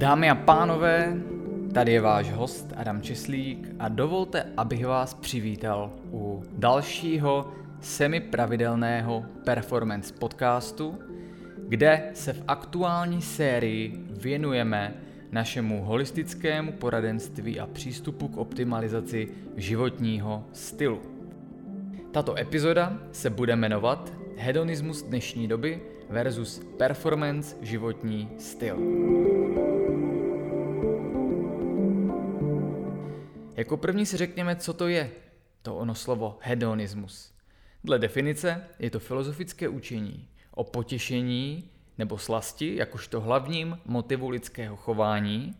Dámy a pánové, tady je váš host Adam Čislík a dovolte, abych vás přivítal u dalšího semipravidelného performance podcastu, kde se v aktuální sérii věnujeme našemu holistickému poradenství a přístupu k optimalizaci životního stylu. Tato epizoda se bude jmenovat Hedonismus dnešní doby versus performance životní styl. Jako první si řekněme, co to je to ono slovo hedonismus. Dle definice je to filozofické učení o potěšení nebo slasti jakožto hlavním motivu lidského chování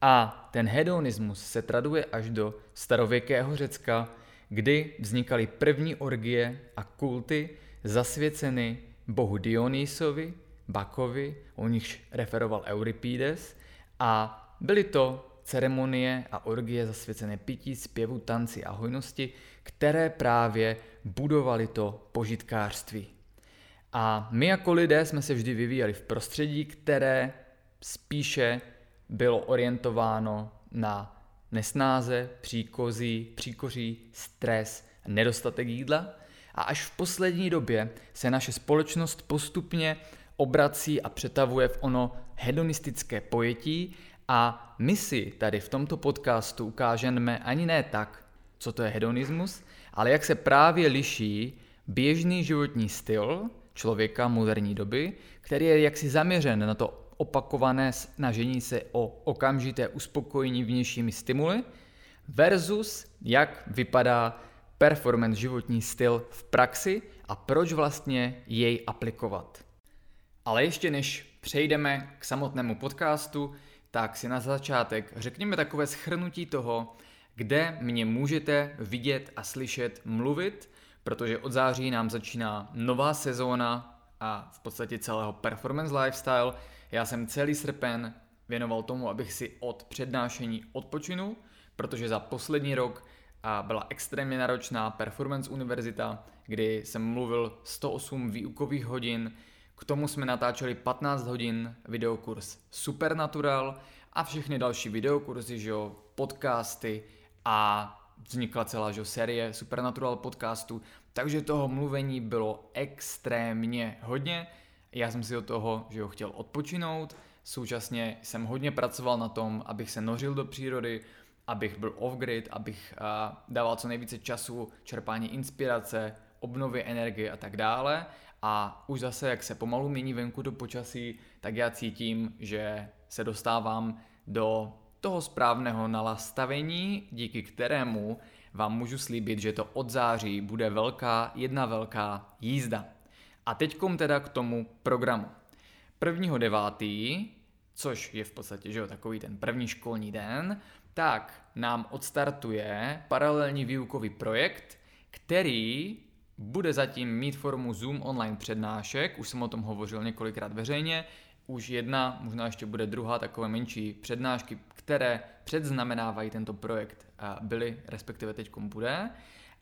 a ten hedonismus se traduje až do starověkého Řecka, kdy vznikaly první orgie a kulty zasvěceny bohu Dionysovi, Bakovi, o nichž referoval Euripides, a byly to ceremonie a orgie zasvěcené pití, zpěvu, tanci a hojnosti, které právě budovaly to požitkářství. A my jako lidé jsme se vždy vyvíjeli v prostředí, které spíše bylo orientováno na nesnáze, příkozí, příkoří, stres, nedostatek jídla. A až v poslední době se naše společnost postupně obrací a přetavuje v ono hedonistické pojetí a my si tady v tomto podcastu ukážeme ani ne tak, co to je hedonismus, ale jak se právě liší běžný životní styl člověka moderní doby, který je jaksi zaměřen na to opakované snažení se o okamžité uspokojení vnějšími stimuly versus jak vypadá performance životní styl v praxi a proč vlastně jej aplikovat. Ale ještě než přejdeme k samotnému podcastu, tak si na začátek řekněme takové schrnutí toho, kde mě můžete vidět a slyšet mluvit, protože od září nám začíná nová sezóna a v podstatě celého performance lifestyle. Já jsem celý srpen věnoval tomu, abych si od přednášení odpočinul, protože za poslední rok byla extrémně náročná performance univerzita, kdy jsem mluvil 108 výukových hodin, k tomu jsme natáčeli 15 hodin videokurs Supernatural a všechny další videokurzy, že jo, podcasty a vznikla celá že, série Supernatural podcastů, takže toho mluvení bylo extrémně hodně. Já jsem si od toho, že ho chtěl odpočinout, současně jsem hodně pracoval na tom, abych se nořil do přírody, abych byl off-grid, abych uh, dával co nejvíce času čerpání inspirace, obnovy energie a tak dále. A už zase, jak se pomalu mění venku do počasí, tak já cítím, že se dostávám do toho správného nalastavení, díky kterému vám můžu slíbit, že to od září bude velká, jedna velká jízda. A teďkom teda k tomu programu. 1.9., což je v podstatě že jo, takový ten první školní den, tak nám odstartuje paralelní výukový projekt, který bude zatím mít formu Zoom online přednášek, už jsem o tom hovořil několikrát veřejně, už jedna, možná ještě bude druhá takové menší přednášky, které předznamenávají tento projekt, byly, respektive teď bude.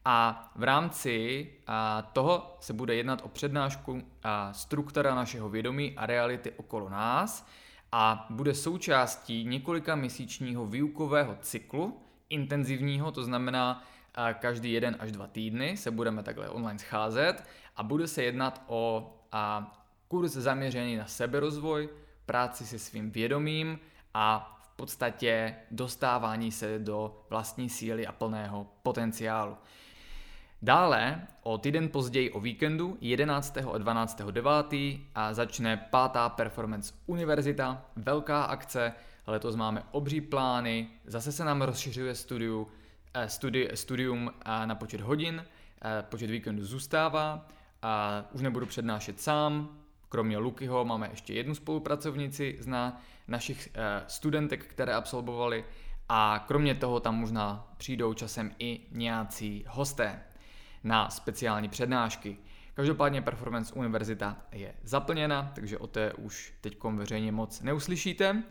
A v rámci toho se bude jednat o přednášku struktura našeho vědomí a reality okolo nás a bude součástí několika měsíčního výukového cyklu, intenzivního, to znamená každý jeden až dva týdny se budeme takhle online scházet a bude se jednat o kurz zaměřený na seberozvoj, práci se svým vědomím a v podstatě dostávání se do vlastní síly a plného potenciálu. Dále o týden později o víkendu 11. a 12. 9. a začne pátá Performance Univerzita, velká akce, letos máme obří plány, zase se nám rozšiřuje studiu, studi, studium eh, na počet hodin, eh, počet víkendů zůstává, a už nebudu přednášet sám, Kromě Lukyho máme ještě jednu spolupracovnici z na našich eh, studentek, které absolvovali a kromě toho tam možná přijdou časem i nějací hosté na speciální přednášky. Každopádně Performance Univerzita je zaplněna, takže o té už teď veřejně moc neuslyšíte.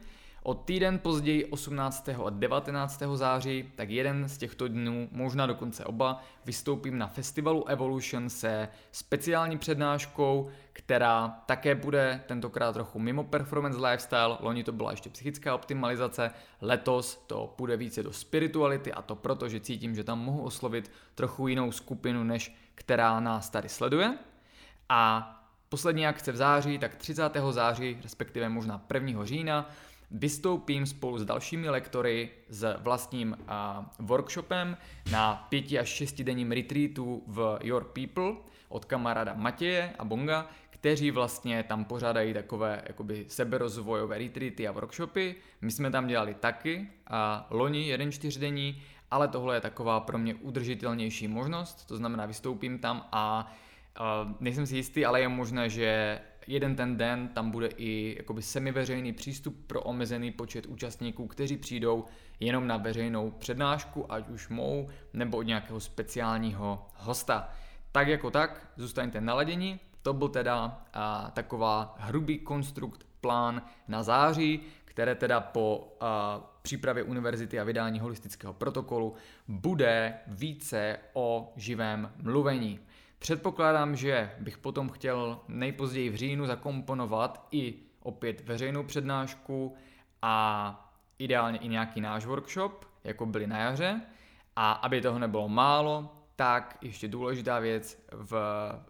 O týden později 18. a 19. září, tak jeden z těchto dnů, možná dokonce oba, vystoupím na festivalu Evolution se speciální přednáškou, která také bude tentokrát trochu mimo performance lifestyle, loni to byla ještě psychická optimalizace, letos to půjde více do spirituality a to proto, že cítím, že tam mohu oslovit trochu jinou skupinu, než která nás tady sleduje. A poslední akce v září, tak 30. září, respektive možná 1. října, vystoupím spolu s dalšími lektory s vlastním uh, workshopem na 5 až 6 denním retreatu v Your People od kamaráda Matěje a Bonga, kteří vlastně tam pořádají takové jakoby seberozvojové retreaty a workshopy. My jsme tam dělali taky a loni jeden čtyřdenní, ale tohle je taková pro mě udržitelnější možnost, to znamená vystoupím tam a uh, nejsem si jistý, ale je možné, že jeden ten den tam bude i jakoby semiveřejný přístup pro omezený počet účastníků, kteří přijdou jenom na veřejnou přednášku, ať už mou nebo od nějakého speciálního hosta. Tak jako tak, zůstaňte naladěni, to byl teda a, taková hrubý konstrukt, plán na září, které teda po a, přípravě univerzity a vydání holistického protokolu bude více o živém mluvení. Předpokládám, že bych potom chtěl nejpozději v říjnu zakomponovat i opět veřejnou přednášku a ideálně i nějaký náš workshop, jako byly na jaře. A aby toho nebylo málo, tak ještě důležitá věc, v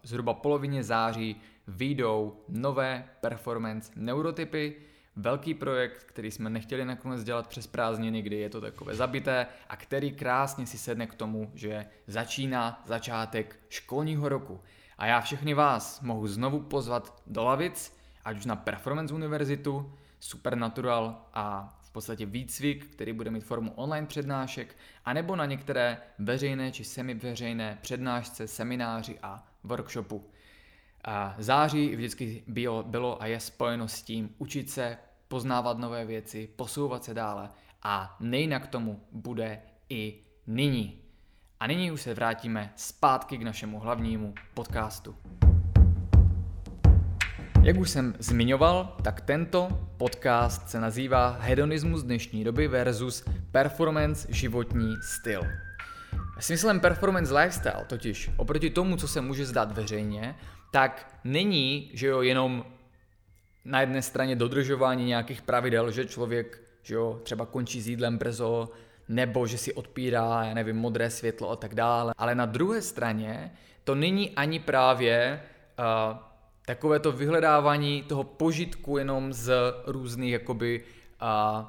zhruba polovině září vyjdou nové performance neurotypy, velký projekt, který jsme nechtěli nakonec dělat přes prázdniny, kdy je to takové zabité a který krásně si sedne k tomu, že začíná začátek školního roku. A já všechny vás mohu znovu pozvat do lavic, ať už na Performance Univerzitu, Supernatural a v podstatě výcvik, který bude mít formu online přednášek, anebo na některé veřejné či semiveřejné přednášce, semináři a workshopu. A září vždycky bylo, bylo a je spojeno s tím učit se, poznávat nové věci, posouvat se dále a nejnak tomu bude i nyní. A nyní už se vrátíme zpátky k našemu hlavnímu podcastu. Jak už jsem zmiňoval, tak tento podcast se nazývá Hedonismus dnešní doby versus Performance životní styl. Smyslem performance lifestyle totiž oproti tomu, co se může zdát veřejně, tak není, že jo, jenom na jedné straně dodržování nějakých pravidel, že člověk, že jo, třeba končí s jídlem brzo, nebo že si odpírá, já nevím, modré světlo a tak dále. Ale na druhé straně to není ani právě uh, takové to vyhledávání toho požitku jenom z různých jakoby uh,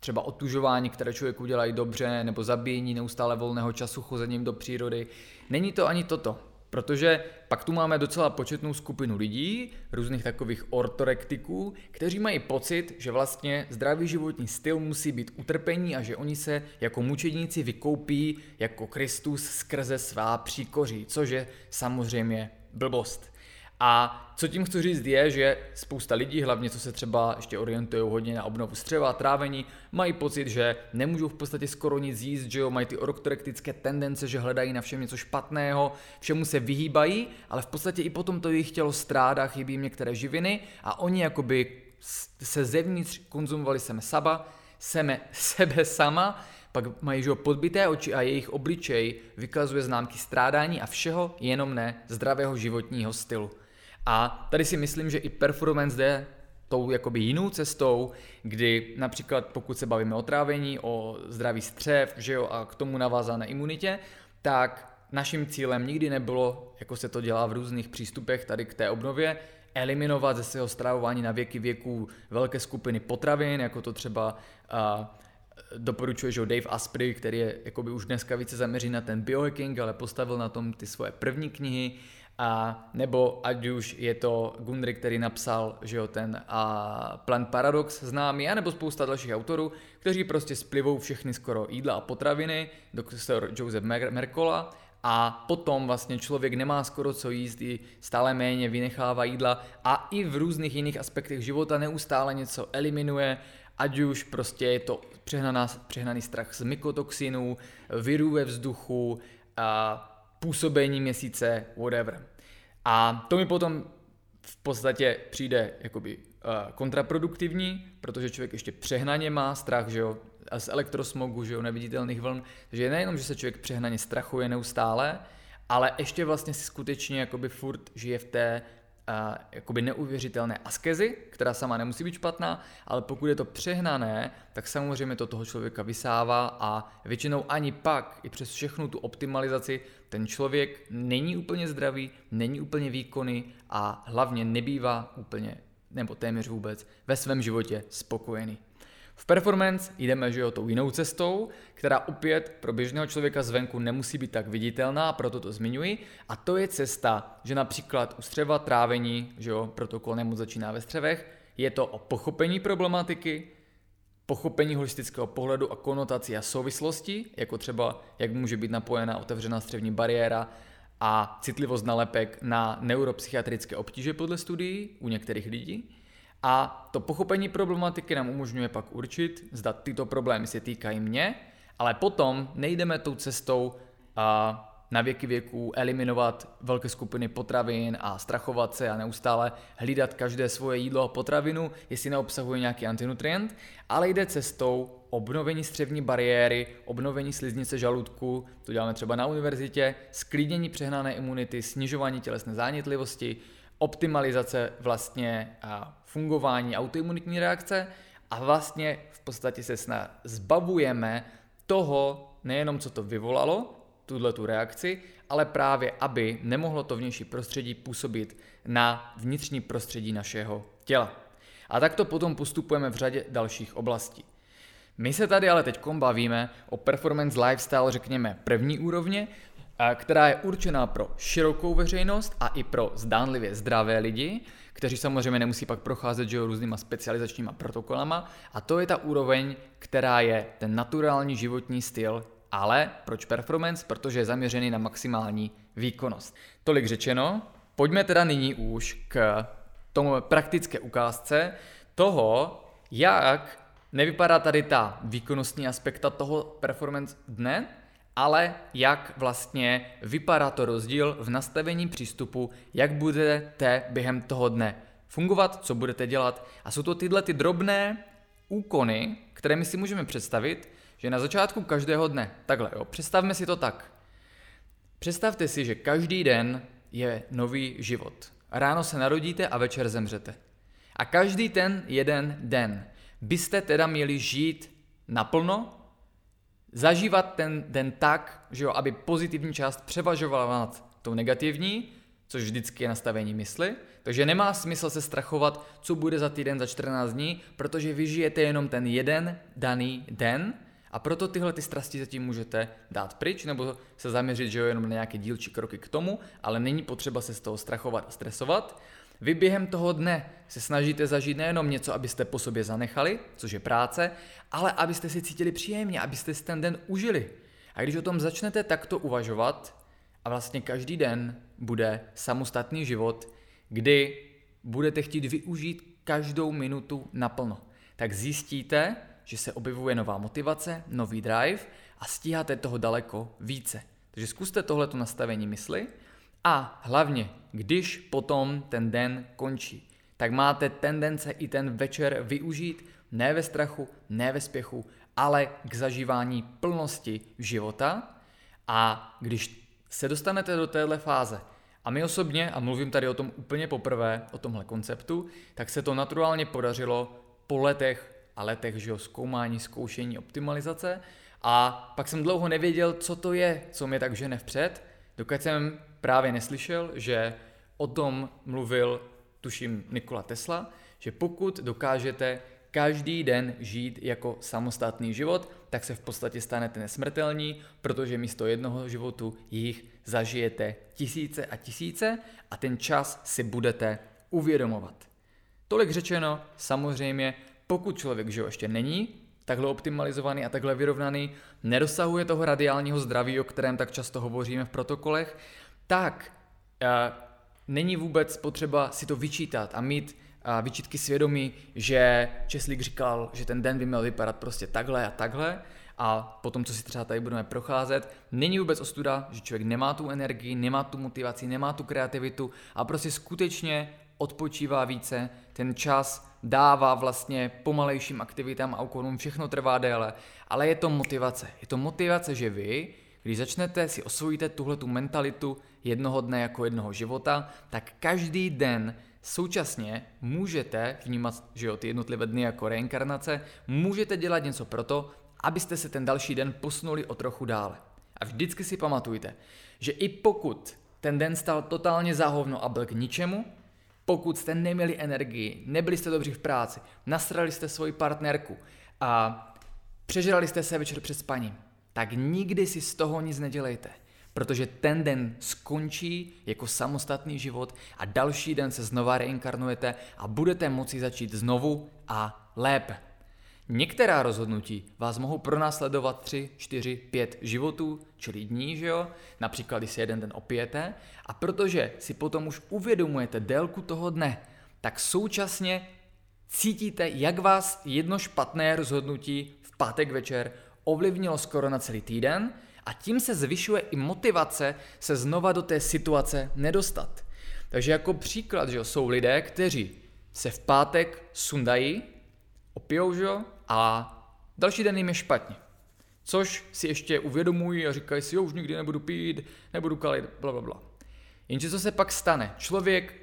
třeba otužování, které člověku dělají dobře, nebo zabíjení neustále volného času chozením do přírody. Není to ani toto. Protože pak tu máme docela početnou skupinu lidí, různých takových ortorektiků, kteří mají pocit, že vlastně zdravý životní styl musí být utrpení a že oni se jako mučedníci vykoupí jako Kristus skrze svá příkoří, což je samozřejmě blbost. A co tím chci říct je, že spousta lidí, hlavně co se třeba ještě orientují hodně na obnovu střeva a trávení, mají pocit, že nemůžou v podstatě skoro nic jíst, že jo, mají ty oroktorektické tendence, že hledají na všem něco špatného, všemu se vyhýbají, ale v podstatě i potom to jejich tělo strádá, chybí jim některé živiny a oni jakoby se zevnitř konzumovali seme saba, seme, sebe sama, pak mají že podbité oči a jejich obličej vykazuje známky strádání a všeho jenom ne zdravého životního stylu. A tady si myslím, že i performance jde tou jakoby jinou cestou, kdy například pokud se bavíme o trávení, o zdraví střev, že jo, a k tomu navázané imunitě, tak naším cílem nikdy nebylo, jako se to dělá v různých přístupech tady k té obnově, eliminovat ze svého stravování na věky věků velké skupiny potravin, jako to třeba uh, doporučuje že Dave Asprey, který je jakoby už dneska více zaměřený na ten biohacking, ale postavil na tom ty svoje první knihy, a nebo ať už je to Gundry, který napsal že jo, ten a Plant Paradox známý, a nebo spousta dalších autorů, kteří prostě splivou všechny skoro jídla a potraviny, doktor Joseph Mercola, a potom vlastně člověk nemá skoro co jíst, i stále méně vynechává jídla a i v různých jiných aspektech života neustále něco eliminuje, ať už prostě je to přehnaná, přehnaný strach z mykotoxinů, virů ve vzduchu, a působení měsíce, whatever. A to mi potom v podstatě přijde jakoby kontraproduktivní, protože člověk ještě přehnaně má strach, že jo, z elektrosmogu, že jo, neviditelných vln, takže nejenom, že se člověk přehnaně strachuje neustále, ale ještě vlastně si skutečně jakoby furt žije v té uh, jakoby neuvěřitelné askezi, která sama nemusí být špatná, ale pokud je to přehnané, tak samozřejmě to toho člověka vysává a většinou ani pak, i přes všechnu tu optimalizaci, ten člověk není úplně zdravý, není úplně výkonný a hlavně nebývá úplně nebo téměř vůbec ve svém životě spokojený. V performance jdeme že jo, tou jinou cestou, která opět pro běžného člověka zvenku nemusí být tak viditelná, proto to zmiňuji. A to je cesta, že například u střeva trávení, že jo, protokol nemoc začíná ve střevech, je to o pochopení problematiky, pochopení holistického pohledu a konotací a souvislosti, jako třeba jak může být napojená otevřená střevní bariéra a citlivost nalepek na neuropsychiatrické obtíže podle studií u některých lidí. A to pochopení problematiky nám umožňuje pak určit, zda tyto problémy se týkají mě, ale potom nejdeme tou cestou a na věky věků eliminovat velké skupiny potravin a strachovat se a neustále hlídat každé svoje jídlo a potravinu, jestli neobsahuje nějaký antinutrient, ale jde cestou obnovení střevní bariéry, obnovení sliznice žaludku, to děláme třeba na univerzitě, sklidnění přehnané imunity, snižování tělesné zánětlivosti, optimalizace vlastně fungování autoimunitní reakce a vlastně v podstatě se snad zbavujeme toho, nejenom co to vyvolalo, tuhle tu reakci, ale právě aby nemohlo to vnější prostředí působit na vnitřní prostředí našeho těla. A takto potom postupujeme v řadě dalších oblastí. My se tady ale teď bavíme o performance lifestyle, řekněme, první úrovně, která je určená pro širokou veřejnost a i pro zdánlivě zdravé lidi, kteří samozřejmě nemusí pak procházet že, různýma specializačníma protokolama. A to je ta úroveň, která je ten naturální životní styl, ale proč performance? Protože je zaměřený na maximální výkonnost. Tolik řečeno, pojďme teda nyní už k tomu praktické ukázce toho, jak nevypadá tady ta výkonnostní aspekta toho performance dne, ale jak vlastně vypadá to rozdíl v nastavení přístupu, jak budete během toho dne fungovat, co budete dělat. A jsou to tyhle ty drobné úkony, které my si můžeme představit, že na začátku každého dne, takhle jo, představme si to tak. Představte si, že každý den je nový život. Ráno se narodíte a večer zemřete. A každý ten jeden den byste teda měli žít naplno, zažívat ten den tak, že jo, aby pozitivní část převažovala nad tou negativní, což vždycky je nastavení mysli. Takže nemá smysl se strachovat, co bude za týden, za 14 dní, protože vy žijete jenom ten jeden daný den a proto tyhle ty strasti zatím můžete dát pryč nebo se zaměřit, že jo, jenom na nějaké dílčí kroky k tomu, ale není potřeba se z toho strachovat a stresovat. Vy během toho dne se snažíte zažít nejenom něco, abyste po sobě zanechali, což je práce, ale abyste si cítili příjemně, abyste si ten den užili. A když o tom začnete takto uvažovat, a vlastně každý den bude samostatný život, kdy budete chtít využít každou minutu naplno, tak zjistíte, že se objevuje nová motivace, nový drive a stíháte toho daleko více. Takže zkuste tohleto nastavení mysli a hlavně, když potom ten den končí, tak máte tendence i ten večer využít ne ve strachu, ne ve spěchu, ale k zažívání plnosti života. A když se dostanete do téhle fáze, a my osobně, a mluvím tady o tom úplně poprvé, o tomhle konceptu, tak se to naturálně podařilo po letech a letech že jo, zkoumání, zkoušení, optimalizace. A pak jsem dlouho nevěděl, co to je, co mě tak žene vpřed, dokud jsem právě neslyšel, že o tom mluvil, tuším, Nikola Tesla, že pokud dokážete každý den žít jako samostatný život, tak se v podstatě stanete nesmrtelní, protože místo jednoho životu jich zažijete tisíce a tisíce a ten čas si budete uvědomovat. Tolik řečeno, samozřejmě, pokud člověk že ještě není takhle optimalizovaný a takhle vyrovnaný, nedosahuje toho radiálního zdraví, o kterém tak často hovoříme v protokolech, tak uh, není vůbec potřeba si to vyčítat a mít uh, vyčítky svědomí, že Česlík říkal, že ten den by měl vypadat prostě takhle a takhle a potom, co si třeba tady budeme procházet, není vůbec ostuda, že člověk nemá tu energii, nemá tu motivaci, nemá tu kreativitu a prostě skutečně odpočívá více, ten čas dává vlastně pomalejším aktivitám a úkonům, všechno trvá déle, ale je to motivace. Je to motivace, že vy, když začnete si osvojíte tuhle tu mentalitu jednoho dne jako jednoho života, tak každý den současně můžete vnímat že jo, ty jednotlivé dny jako reinkarnace, můžete dělat něco pro to, abyste se ten další den posunuli o trochu dále. A vždycky si pamatujte, že i pokud ten den stal totálně záhovno a byl k ničemu, pokud jste neměli energii, nebyli jste dobří v práci, nasrali jste svoji partnerku a přežrali jste se večer před spaním, tak nikdy si z toho nic nedělejte. Protože ten den skončí jako samostatný život a další den se znova reinkarnujete a budete moci začít znovu a lépe. Některá rozhodnutí vás mohou pronásledovat 3, 4, 5 životů, čili dní, že jo? Například, když se jeden den opijete. A protože si potom už uvědomujete délku toho dne, tak současně cítíte, jak vás jedno špatné rozhodnutí v pátek večer ovlivnilo skoro na celý týden a tím se zvyšuje i motivace se znova do té situace nedostat. Takže jako příklad, že jsou lidé, kteří se v pátek sundají, opijou, že a další den jim je špatně. Což si ještě uvědomují a říkají si, jo, už nikdy nebudu pít, nebudu kalit, bla, bla, bla. Jenže co se pak stane? Člověk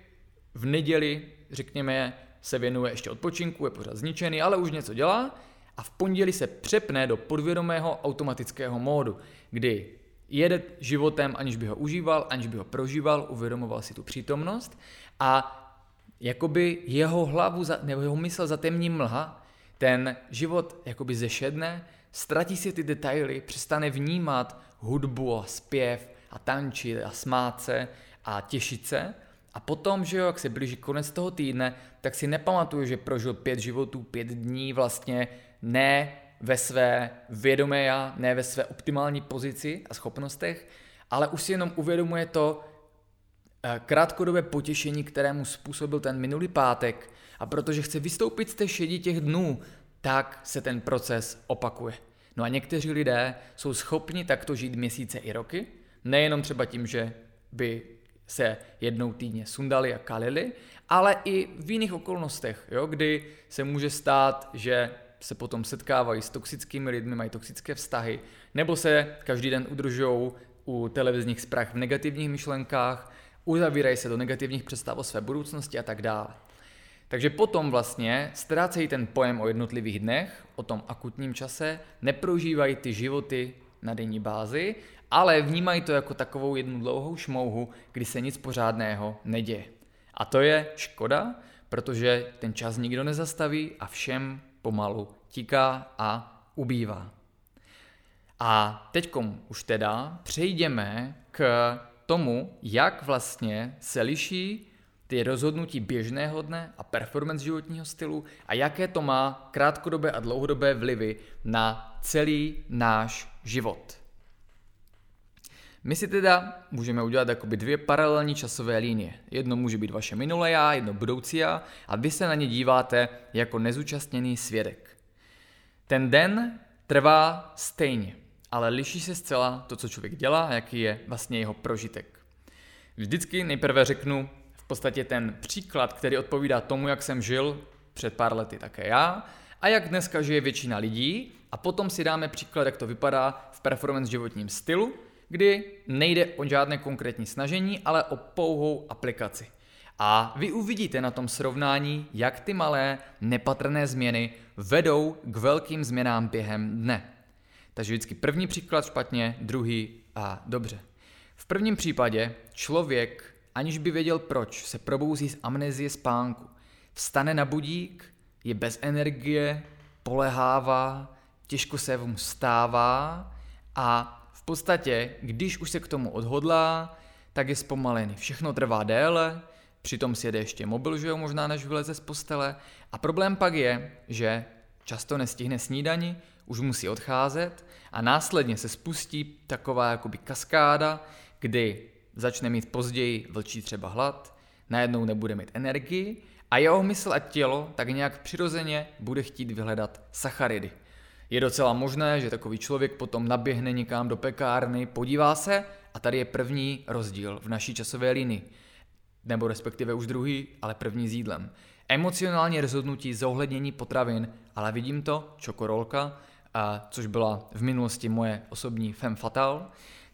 v neděli, řekněme, se věnuje ještě odpočinku, je pořád zničený, ale už něco dělá a v pondělí se přepne do podvědomého automatického módu, kdy jede životem, aniž by ho užíval, aniž by ho prožíval, uvědomoval si tu přítomnost a jakoby jeho hlavu nebo jeho mysl zatemní mlha ten život jakoby zešedne, ztratí si ty detaily, přestane vnímat hudbu a zpěv a tančit a smát se a těšit se. A potom, že jo, jak se blíží konec toho týdne, tak si nepamatuju, že prožil pět životů, pět dní vlastně ne ve své vědomé já, ne ve své optimální pozici a schopnostech, ale už si jenom uvědomuje to eh, krátkodobé potěšení, kterému způsobil ten minulý pátek a protože chce vystoupit z té šedí těch dnů, tak se ten proces opakuje. No a někteří lidé jsou schopni takto žít měsíce i roky, nejenom třeba tím, že by se jednou týdně sundali a kalili, ale i v jiných okolnostech, jo, kdy se může stát, že se potom setkávají s toxickými lidmi, mají toxické vztahy, nebo se každý den udržují u televizních zpráv v negativních myšlenkách, uzavírají se do negativních představ o své budoucnosti a tak dále. Takže potom vlastně ztrácejí ten pojem o jednotlivých dnech, o tom akutním čase, neprožívají ty životy na denní bázi, ale vnímají to jako takovou jednu dlouhou šmouhu, kdy se nic pořádného neděje. A to je škoda, protože ten čas nikdo nezastaví a všem pomalu tiká a ubývá. A teďkom už teda přejdeme k tomu, jak vlastně se liší ty rozhodnutí běžného dne a performance životního stylu a jaké to má krátkodobé a dlouhodobé vlivy na celý náš život. My si teda můžeme udělat jakoby dvě paralelní časové linie. Jedno může být vaše minulé já, jedno budoucí já a vy se na ně díváte jako nezúčastněný svědek. Ten den trvá stejně, ale liší se zcela to, co člověk dělá a jaký je vlastně jeho prožitek. Vždycky nejprve řeknu, v podstatě ten příklad, který odpovídá tomu, jak jsem žil před pár lety také já a jak dneska žije většina lidí a potom si dáme příklad, jak to vypadá v performance životním stylu, kdy nejde o žádné konkrétní snažení, ale o pouhou aplikaci. A vy uvidíte na tom srovnání, jak ty malé, nepatrné změny vedou k velkým změnám během dne. Takže vždycky první příklad špatně, druhý a dobře. V prvním případě člověk aniž by věděl proč, se probouzí z amnezie spánku. Vstane na budík, je bez energie, polehává, těžko se mu stává a podstatě, když už se k tomu odhodlá, tak je zpomalený. Všechno trvá déle, přitom si jede ještě mobil, že jo, možná než vyleze z postele. A problém pak je, že často nestihne snídani, už musí odcházet a následně se spustí taková jakoby kaskáda, kdy začne mít později vlčí třeba hlad, najednou nebude mít energii a jeho mysl a tělo tak nějak přirozeně bude chtít vyhledat sacharidy. Je docela možné, že takový člověk potom naběhne někam do pekárny, podívá se a tady je první rozdíl v naší časové linii. nebo respektive už druhý, ale první s jídlem. Emocionální rozhodnutí zohlednění potravin, ale vidím to, čokorolka, a což byla v minulosti moje osobní femme fatale,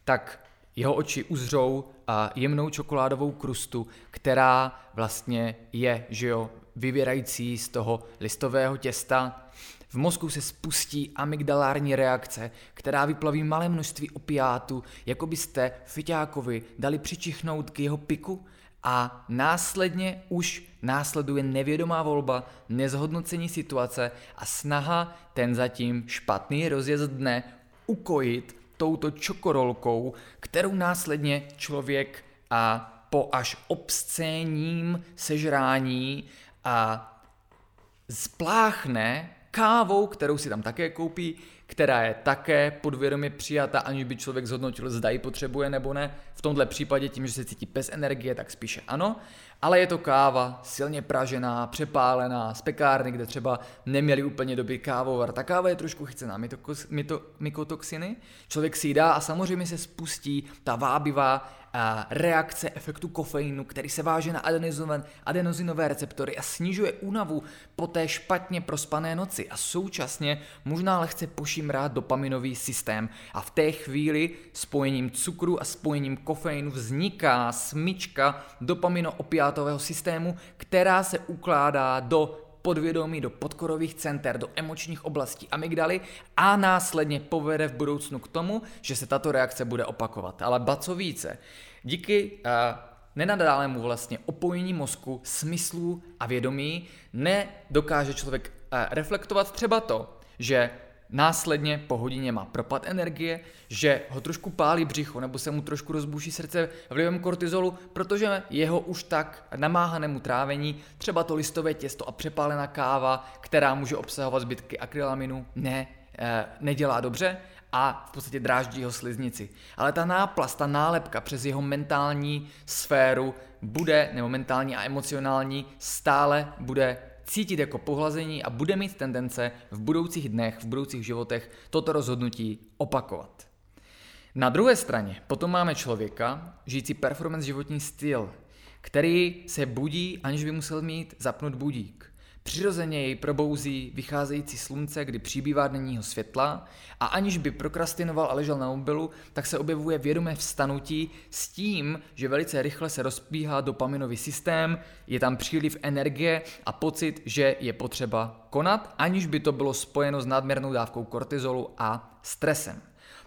tak jeho oči uzřou a jemnou čokoládovou krustu, která vlastně je, že jo, vyvěrající z toho listového těsta. V mozku se spustí amygdalární reakce, která vyplaví malé množství opiátu, jako byste fiťákovi dali přičichnout k jeho piku a následně už následuje nevědomá volba, nezhodnocení situace a snaha ten zatím špatný rozjezd dne ukojit touto čokorolkou, kterou následně člověk a po až obscéním sežrání a spláchne kávou, kterou si tam také koupí, která je také podvědomě přijata, aniž by člověk zhodnotil, zda ji potřebuje nebo ne. V tomhle případě tím, že se cítí bez energie, tak spíše ano. Ale je to káva silně pražená, přepálená, z pekárny, kde třeba neměli úplně dobrý kávovar. Ta káva je trošku chycená mykotoxiny. Člověk si ji dá a samozřejmě se spustí ta vábivá reakce efektu kofeinu, který se váže na adenozinové receptory a snižuje únavu po té špatně prospané noci a současně možná lehce pošimrá dopaminový systém. A v té chvíli spojením cukru a spojením kofeinu vzniká smyčka dopamino-opiátového systému, která se ukládá do podvědomí do podkorových center, do emočních oblastí amygdaly a následně povede v budoucnu k tomu, že se tato reakce bude opakovat. Ale ba co více, díky uh, nenadálému vlastně opojení mozku, smyslů a vědomí nedokáže člověk uh, reflektovat třeba to, že následně po hodině má propad energie, že ho trošku pálí břicho nebo se mu trošku rozbuší srdce vlivem kortizolu, protože jeho už tak namáhanému trávení, třeba to listové těsto a přepálená káva, která může obsahovat zbytky akrylaminu, ne, e, nedělá dobře a v podstatě dráždí jeho sliznici. Ale ta náplast, ta nálepka přes jeho mentální sféru bude, nebo mentální a emocionální, stále bude cítit jako pohlazení a bude mít tendence v budoucích dnech, v budoucích životech toto rozhodnutí opakovat. Na druhé straně potom máme člověka, žijící performance životní styl, který se budí, aniž by musel mít zapnut budík. Přirozeně jej probouzí vycházející slunce, kdy přibývá denního světla a aniž by prokrastinoval a ležel na mobilu, tak se objevuje vědomé vstanutí s tím, že velice rychle se rozpíhá dopaminový systém, je tam příliv energie a pocit, že je potřeba konat, aniž by to bylo spojeno s nadměrnou dávkou kortizolu a stresem.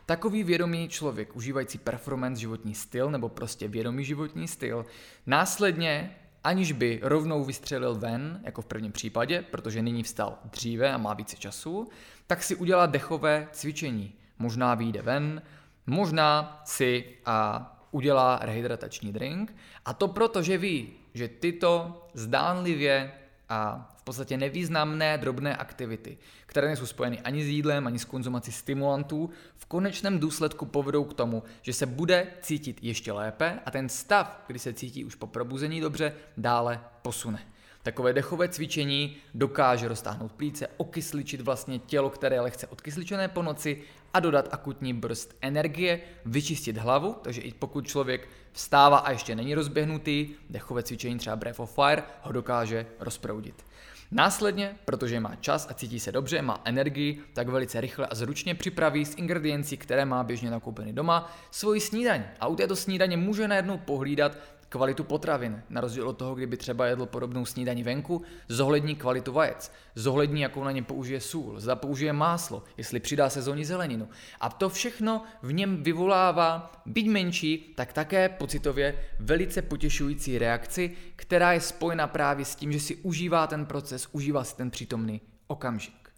Takový vědomý člověk, užívající performance životní styl nebo prostě vědomý životní styl, následně aniž by rovnou vystřelil ven, jako v prvním případě, protože nyní vstal dříve a má více času, tak si udělá dechové cvičení. Možná vyjde ven, možná si a udělá rehydratační drink a to proto, že ví, že tyto zdánlivě a v podstatě nevýznamné drobné aktivity, které nejsou spojeny ani s jídlem, ani s konzumací stimulantů, v konečném důsledku povedou k tomu, že se bude cítit ještě lépe a ten stav, kdy se cítí už po probuzení dobře, dále posune. Takové dechové cvičení dokáže roztáhnout plíce, okysličit vlastně tělo, které je lehce odkysličené po noci a dodat akutní brst energie, vyčistit hlavu, takže i pokud člověk vstává a ještě není rozběhnutý, dechové cvičení třeba Breath of Fire ho dokáže rozproudit. Následně, protože má čas a cítí se dobře, má energii, tak velice rychle a zručně připraví z ingrediencí, které má běžně nakoupeny doma, svoji snídaň. A u této snídaně může najednou pohlídat, kvalitu potravin. Na rozdíl od toho, kdyby třeba jedl podobnou snídaní venku, zohlední kvalitu vajec, zohlední, jakou na ně použije sůl, zda použije máslo, jestli přidá sezónní zeleninu. A to všechno v něm vyvolává, byť menší, tak také pocitově velice potěšující reakci, která je spojena právě s tím, že si užívá ten proces, užívá si ten přítomný okamžik.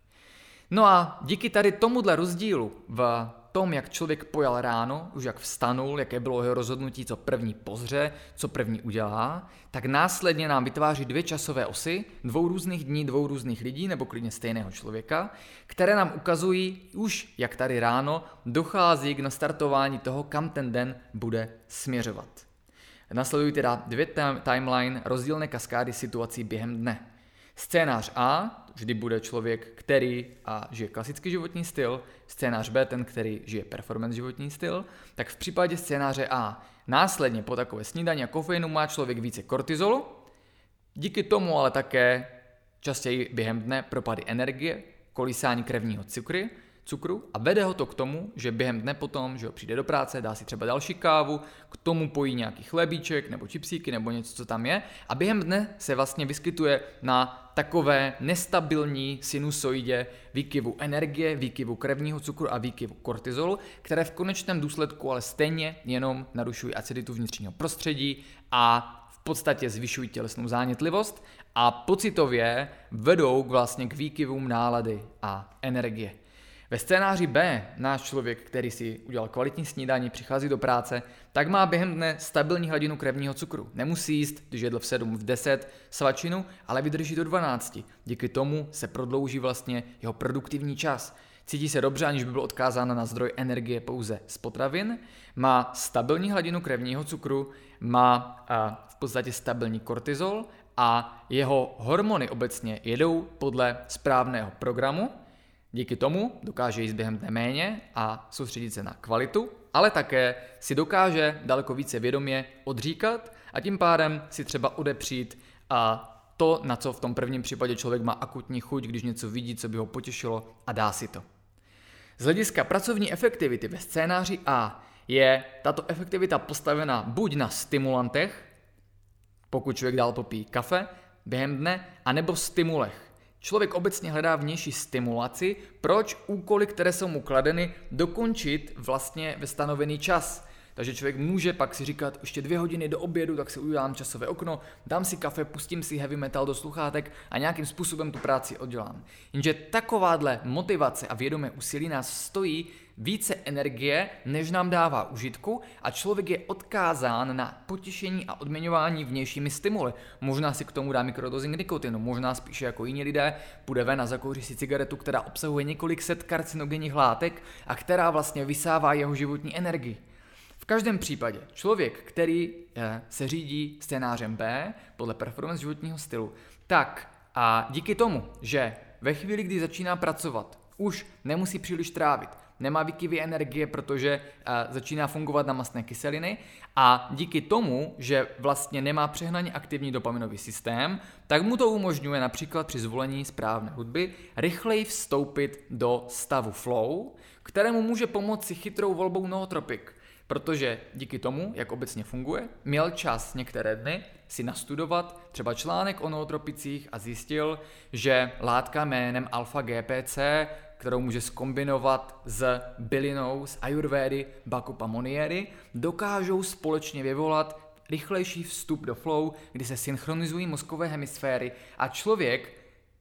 No a díky tady tomuhle rozdílu v tom, jak člověk pojal ráno, už jak vstanul, jaké bylo jeho rozhodnutí, co první pozře, co první udělá, tak následně nám vytváří dvě časové osy, dvou různých dní, dvou různých lidí, nebo klidně stejného člověka, které nám ukazují už, jak tady ráno dochází k nastartování toho, kam ten den bude směřovat. Nasledují teda dvě timeline rozdílné kaskády situací během dne. Scénář A, vždy bude člověk, který a žije klasický životní styl, scénář B, ten, který žije performance životní styl, tak v případě scénáře A následně po takové snídaní a kofeinu má člověk více kortizolu, díky tomu ale také častěji během dne propady energie, kolísání krevního cukry, cukru a vede ho to k tomu, že během dne potom, že ho přijde do práce, dá si třeba další kávu, k tomu pojí nějaký chlebíček nebo čipsíky nebo něco, co tam je a během dne se vlastně vyskytuje na takové nestabilní sinusoidě výkyvu energie, výkyvu krevního cukru a výkyvu kortizolu, které v konečném důsledku ale stejně jenom narušují aciditu vnitřního prostředí a v podstatě zvyšují tělesnou zánětlivost a pocitově vedou vlastně k výkyvům nálady a energie. Ve scénáři B náš člověk, který si udělal kvalitní snídaní, přichází do práce, tak má během dne stabilní hladinu krevního cukru. Nemusí jíst, když jedl v 7, v 10 svačinu, ale vydrží do 12. Díky tomu se prodlouží vlastně jeho produktivní čas. Cítí se dobře, aniž by byl odkázán na zdroj energie pouze z potravin, má stabilní hladinu krevního cukru, má v podstatě stabilní kortizol a jeho hormony obecně jedou podle správného programu, Díky tomu dokáže jíst během dne méně a soustředit se na kvalitu, ale také si dokáže daleko více vědomě odříkat a tím pádem si třeba odepřít a to, na co v tom prvním případě člověk má akutní chuť, když něco vidí, co by ho potěšilo a dá si to. Z hlediska pracovní efektivity ve scénáři A je tato efektivita postavena buď na stimulantech, pokud člověk dál popí kafe během dne, anebo stimulech. Člověk obecně hledá vnější stimulaci, proč úkoly, které jsou mu kladeny, dokončit vlastně ve stanovený čas. Takže člověk může pak si říkat, ještě dvě hodiny do obědu, tak si udělám časové okno, dám si kafe, pustím si heavy metal do sluchátek a nějakým způsobem tu práci oddělám. Jenže takováhle motivace a vědomé úsilí nás stojí více energie, než nám dává užitku a člověk je odkázán na potěšení a odměňování vnějšími stimuly. Možná si k tomu dá mikrodozing nikotinu, možná spíše jako jiní lidé půjde ven a zakouří si cigaretu, která obsahuje několik set karcinogenních látek a která vlastně vysává jeho životní energii. V každém případě člověk, který eh, se řídí scénářem B podle performance životního stylu, tak a díky tomu, že ve chvíli, kdy začíná pracovat, už nemusí příliš trávit, nemá výkyvy energie, protože uh, začíná fungovat na mastné kyseliny a díky tomu, že vlastně nemá přehnaně aktivní dopaminový systém, tak mu to umožňuje například při zvolení správné hudby rychleji vstoupit do stavu flow, kterému může pomoci chytrou volbou nootropik. Protože díky tomu, jak obecně funguje, měl čas některé dny si nastudovat třeba článek o nootropicích a zjistil, že látka jménem alfa-GPC kterou může skombinovat s bylinou z ayurvédy Bakupa Monieri, dokážou společně vyvolat rychlejší vstup do flow, kdy se synchronizují mozkové hemisféry a člověk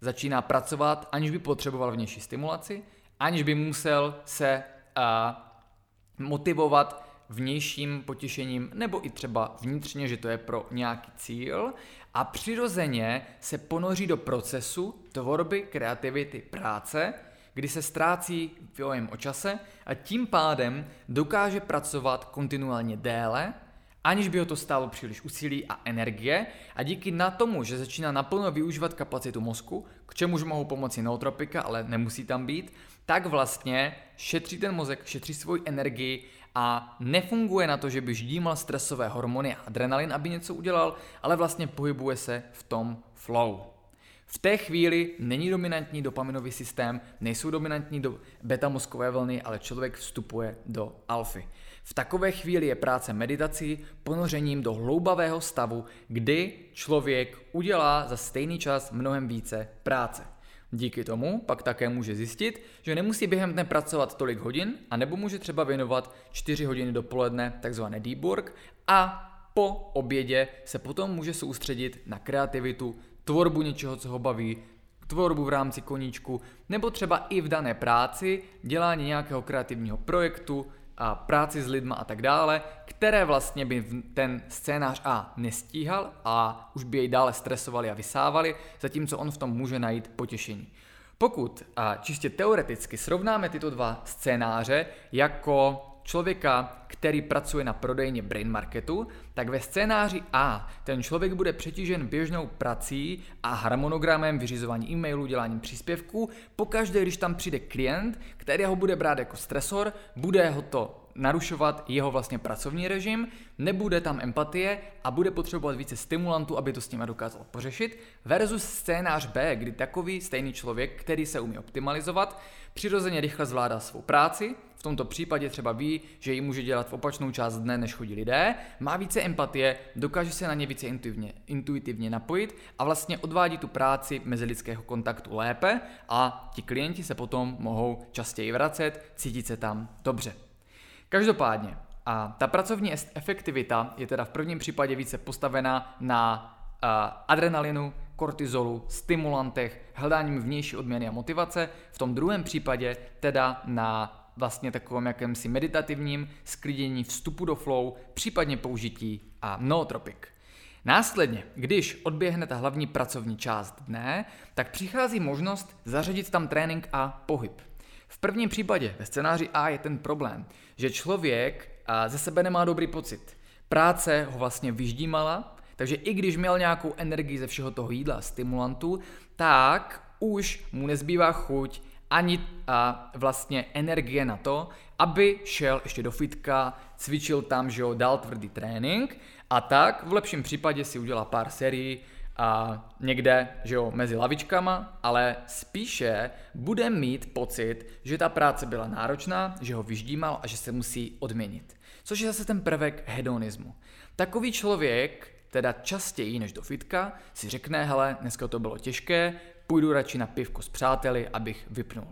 začíná pracovat, aniž by potřeboval vnější stimulaci, aniž by musel se uh, motivovat vnějším potěšením nebo i třeba vnitřně, že to je pro nějaký cíl. A přirozeně se ponoří do procesu tvorby, kreativity, práce, kdy se ztrácí film o čase a tím pádem dokáže pracovat kontinuálně déle, aniž by ho to stálo příliš úsilí a energie. A díky na tomu, že začíná naplno využívat kapacitu mozku, k čemuž mohou pomoci neotropika, ale nemusí tam být, tak vlastně šetří ten mozek, šetří svoji energii a nefunguje na to, že by ždímal stresové hormony a adrenalin, aby něco udělal, ale vlastně pohybuje se v tom flow. V té chvíli není dominantní dopaminový systém, nejsou dominantní do beta mozkové vlny, ale člověk vstupuje do alfy. V takové chvíli je práce meditací ponořením do hloubavého stavu, kdy člověk udělá za stejný čas mnohem více práce. Díky tomu pak také může zjistit, že nemusí během dne pracovat tolik hodin, a nebo může třeba věnovat 4 hodiny dopoledne, takzvané deep work, a po obědě se potom může soustředit na kreativitu, tvorbu něčeho, co ho baví, tvorbu v rámci koníčku, nebo třeba i v dané práci, dělání nějakého kreativního projektu, a práci s lidma a tak dále, které vlastně by ten scénář A nestíhal a už by jej dále stresovali a vysávali, zatímco on v tom může najít potěšení. Pokud a čistě teoreticky srovnáme tyto dva scénáře jako člověka, který pracuje na prodejně Brain Marketu, tak ve scénáři A ten člověk bude přetížen běžnou prací a harmonogramem vyřizování e-mailů, děláním příspěvků. Pokaždé, když tam přijde klient, který ho bude brát jako stresor, bude ho to narušovat jeho vlastně pracovní režim, nebude tam empatie a bude potřebovat více stimulantů, aby to s ním dokázal pořešit, versus scénář B, kdy takový stejný člověk, který se umí optimalizovat, přirozeně rychle zvládá svou práci, v tomto případě třeba ví, že ji může dělat v opačnou část dne, než chodí lidé, má více empatie, dokáže se na ně více intuitivně, intuitivně napojit a vlastně odvádí tu práci mezilidského kontaktu lépe a ti klienti se potom mohou častěji vracet, cítit se tam dobře. Každopádně, a ta pracovní efektivita je teda v prvním případě více postavená na uh, adrenalinu, kortizolu, stimulantech, hledáním vnější odměny a motivace, v tom druhém případě teda na vlastně takovém jakémsi meditativním sklidění vstupu do flow, případně použití a nootropik. Následně, když odběhne ta hlavní pracovní část dne, tak přichází možnost zařadit tam trénink a pohyb. V prvním případě ve scénáři A je ten problém, že člověk ze sebe nemá dobrý pocit. Práce ho vlastně vyždímala, takže i když měl nějakou energii ze všeho toho jídla, stimulantů, tak už mu nezbývá chuť ani a, vlastně energie na to, aby šel ještě do fitka, cvičil tam, že jo, dal tvrdý trénink a tak v lepším případě si udělá pár sérií a někde, že jo, mezi lavičkama, ale spíše bude mít pocit, že ta práce byla náročná, že ho vyždímal a že se musí odměnit. Což je zase ten prvek hedonismu. Takový člověk, teda častěji než do fitka, si řekne, hele, dneska to bylo těžké, půjdu radši na pivko s přáteli, abych vypnul.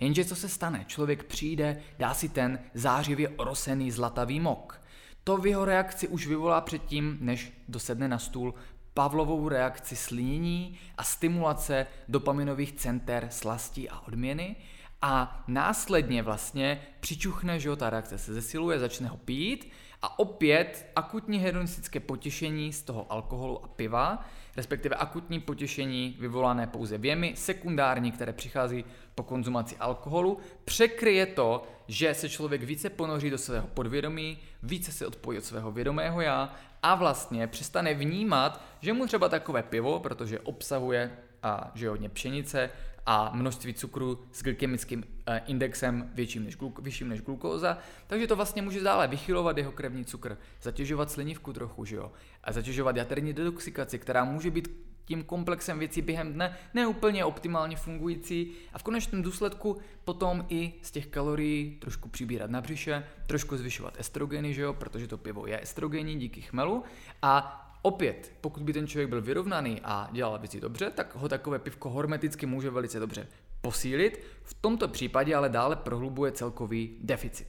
Jenže co se stane? Člověk přijde, dá si ten zářivě orosený zlatavý mok. To v jeho reakci už vyvolá předtím, než dosedne na stůl, Pavlovou reakci slinění a stimulace dopaminových center slasti a odměny a následně vlastně přičuchne, že jo, ta reakce se zesiluje, začne ho pít a opět akutní hedonistické potěšení z toho alkoholu a piva, respektive akutní potěšení vyvolané pouze věmi, sekundární, které přichází po konzumaci alkoholu, překryje to, že se člověk více ponoří do svého podvědomí, více se odpojí od svého vědomého já a vlastně přestane vnímat, že mu třeba takové pivo, protože obsahuje a že hodně pšenice, a množství cukru s glykemickým eh, indexem větším než gluk, vyšším než glukóza, takže to vlastně může dále vychylovat jeho krevní cukr, zatěžovat slinivku trochu, že jo, a zatěžovat jaterní detoxikaci, která může být tím komplexem věcí během dne neúplně optimálně fungující a v konečném důsledku potom i z těch kalorií trošku přibírat na břiše, trošku zvyšovat estrogeny, že jo, protože to pivo je estrogenní díky chmelu. A Opět, pokud by ten člověk byl vyrovnaný a dělal věci dobře, tak ho takové pivko hormeticky může velice dobře posílit, v tomto případě ale dále prohlubuje celkový deficit.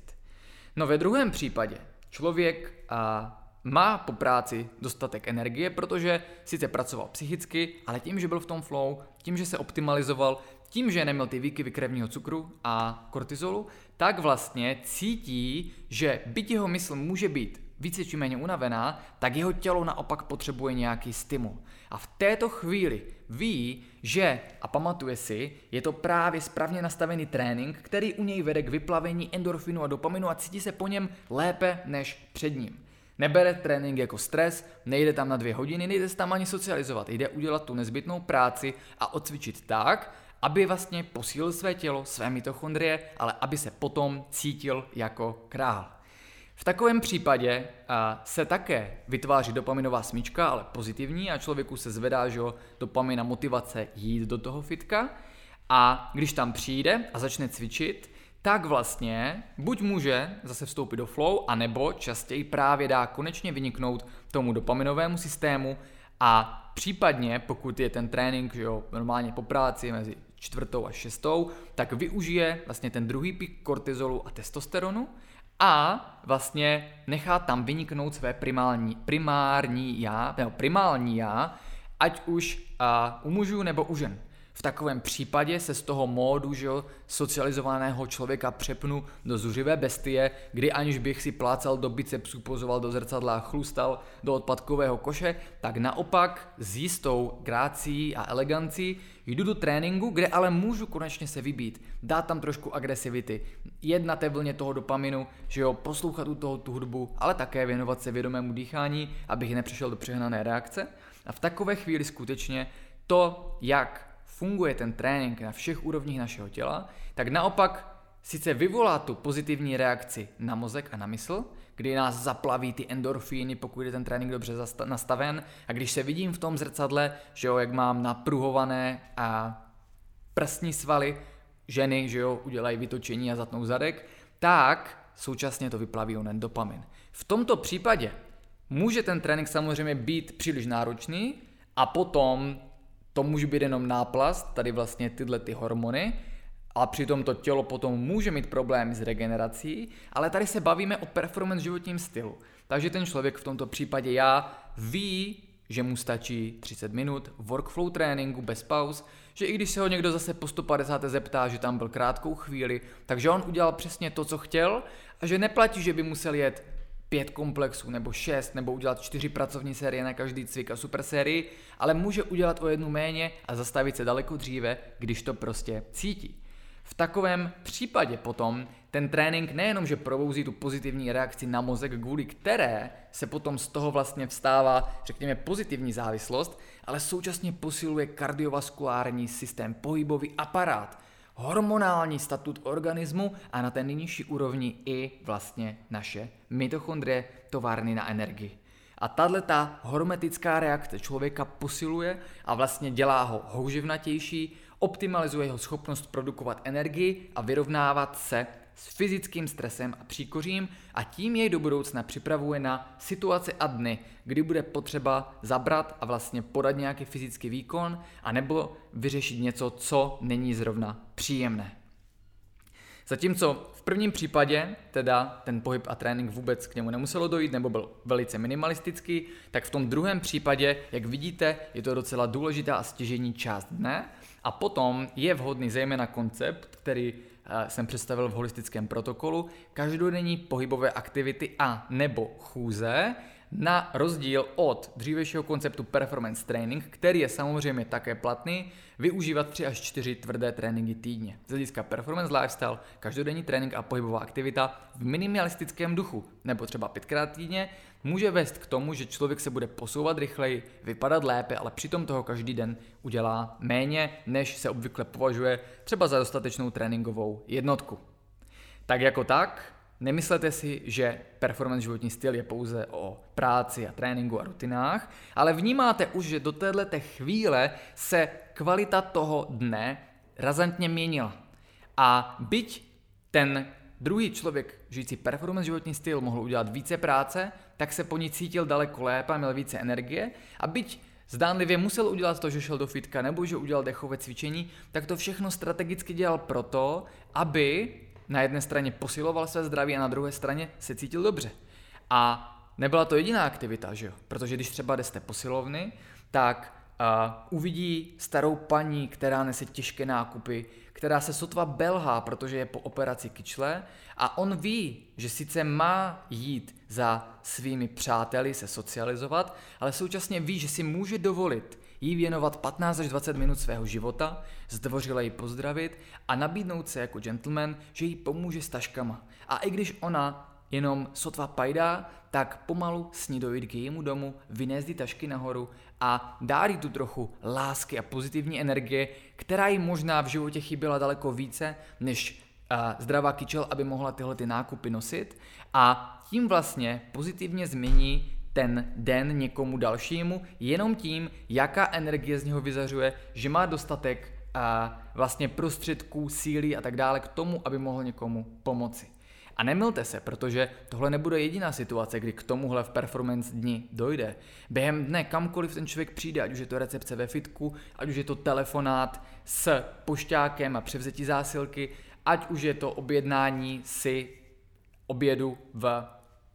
No ve druhém případě člověk a, má po práci dostatek energie, protože sice pracoval psychicky, ale tím, že byl v tom flow, tím, že se optimalizoval, tím, že neměl ty výkyvy krevního cukru a kortizolu, tak vlastně cítí, že byť jeho mysl může být více či méně unavená, tak jeho tělo naopak potřebuje nějaký stimul. A v této chvíli ví, že, a pamatuje si, je to právě správně nastavený trénink, který u něj vede k vyplavení endorfinu a dopaminu a cítí se po něm lépe než před ním. Nebere trénink jako stres, nejde tam na dvě hodiny, nejde se tam ani socializovat, jde udělat tu nezbytnou práci a odcvičit tak, aby vlastně posílil své tělo, své mitochondrie, ale aby se potom cítil jako král. V takovém případě a, se také vytváří dopaminová smyčka, ale pozitivní a člověku se zvedá, že dopamina motivace jít do toho fitka. A když tam přijde a začne cvičit, tak vlastně buď může zase vstoupit do flow, anebo častěji právě dá konečně vyniknout tomu dopaminovému systému. A případně, pokud je ten trénink že jo, normálně po práci mezi čtvrtou a šestou, tak využije vlastně ten druhý pík kortizolu a testosteronu a vlastně nechá tam vyniknout své primální, primární já, nebo primální já, ať už uh, u mužů nebo u žen. V takovém případě se z toho módu že jo, socializovaného člověka přepnu do zuřivé bestie, kdy aniž bych si plácal do bicepsů, pozoval do zrcadla a chlustal do odpadkového koše, tak naopak s jistou grácí a elegancí jdu do tréninku, kde ale můžu konečně se vybít, dát tam trošku agresivity, jet na té vlně toho dopaminu, že jo, poslouchat u toho tu hudbu, ale také věnovat se vědomému dýchání, abych nepřešel do přehnané reakce. A v takové chvíli skutečně to, jak funguje ten trénink na všech úrovních našeho těla, tak naopak sice vyvolá tu pozitivní reakci na mozek a na mysl, kdy nás zaplaví ty endorfíny, pokud je ten trénink dobře nastaven. A když se vidím v tom zrcadle, že jo, jak mám napruhované a prstní svaly, ženy, že jo, udělají vytočení a zatnou zadek, tak současně to vyplaví onen dopamin. V tomto případě může ten trénink samozřejmě být příliš náročný a potom to může být jenom náplast, tady vlastně tyhle ty hormony, a přitom to tělo potom může mít problémy s regenerací, ale tady se bavíme o performance životním stylu. Takže ten člověk v tomto případě já ví, že mu stačí 30 minut workflow tréninku bez pauz, že i když se ho někdo zase po 150 zeptá, že tam byl krátkou chvíli, takže on udělal přesně to, co chtěl a že neplatí, že by musel jet pět komplexů nebo šest nebo udělat čtyři pracovní série na každý cvik a super sérii, ale může udělat o jednu méně a zastavit se daleko dříve, když to prostě cítí. V takovém případě potom ten trénink nejenom, že probouzí tu pozitivní reakci na mozek, kvůli které se potom z toho vlastně vstává, řekněme, pozitivní závislost, ale současně posiluje kardiovaskulární systém, pohybový aparát, hormonální statut organismu a na té nejnižší úrovni i vlastně naše mitochondrie, továrny na energii. A tahle ta hormetická reakce člověka posiluje a vlastně dělá ho houževnatější, optimalizuje jeho schopnost produkovat energii a vyrovnávat se s fyzickým stresem a příkořím a tím jej do budoucna připravuje na situace a dny, kdy bude potřeba zabrat a vlastně podat nějaký fyzický výkon a nebo vyřešit něco, co není zrovna příjemné. Zatímco v prvním případě teda ten pohyb a trénink vůbec k němu nemuselo dojít nebo byl velice minimalistický, tak v tom druhém případě, jak vidíte, je to docela důležitá a stěžení část dne a potom je vhodný zejména koncept, který jsem představil v holistickém protokolu, každodenní pohybové aktivity a nebo chůze, na rozdíl od dřívějšího konceptu performance training, který je samozřejmě také platný, využívat 3 až 4 tvrdé tréninky týdně. Z hlediska performance lifestyle, každodenní trénink a pohybová aktivita v minimalistickém duchu, nebo třeba pětkrát týdně, může vést k tomu, že člověk se bude posouvat rychleji, vypadat lépe, ale přitom toho každý den udělá méně, než se obvykle považuje třeba za dostatečnou tréninkovou jednotku. Tak jako tak, Nemyslete si, že performance životní styl je pouze o práci a tréninku a rutinách, ale vnímáte už, že do této chvíle se kvalita toho dne razantně měnila. A byť ten druhý člověk žijící performance životní styl mohl udělat více práce, tak se po ní cítil daleko lépe a měl více energie. A byť zdánlivě musel udělat to, že šel do fitka nebo že udělal dechové cvičení, tak to všechno strategicky dělal proto, aby na jedné straně posiloval své zdraví a na druhé straně se cítil dobře. A nebyla to jediná aktivita, že jo? Protože když třeba jdete posilovny, tak uh, uvidí starou paní, která nese těžké nákupy, která se sotva belhá, protože je po operaci kyčle a on ví, že sice má jít za svými přáteli se socializovat, ale současně ví, že si může dovolit jí věnovat 15 až 20 minut svého života, zdvořile ji pozdravit a nabídnout se jako gentleman, že jí pomůže s taškama. A i když ona jenom sotva pajdá, tak pomalu s ní dojít k jejímu domu, vynést ty tašky nahoru a dát jí tu trochu lásky a pozitivní energie, která jí možná v životě chyběla daleko více, než zdravá kyčel, aby mohla tyhle ty nákupy nosit a tím vlastně pozitivně změní ten den někomu dalšímu jenom tím, jaká energie z něho vyzařuje, že má dostatek a vlastně prostředků, síly a tak dále k tomu, aby mohl někomu pomoci. A nemilte se, protože tohle nebude jediná situace, kdy k tomuhle v performance dni dojde. Během dne kamkoliv ten člověk přijde, ať už je to recepce ve fitku, ať už je to telefonát s pošťákem a převzetí zásilky, ať už je to objednání si obědu v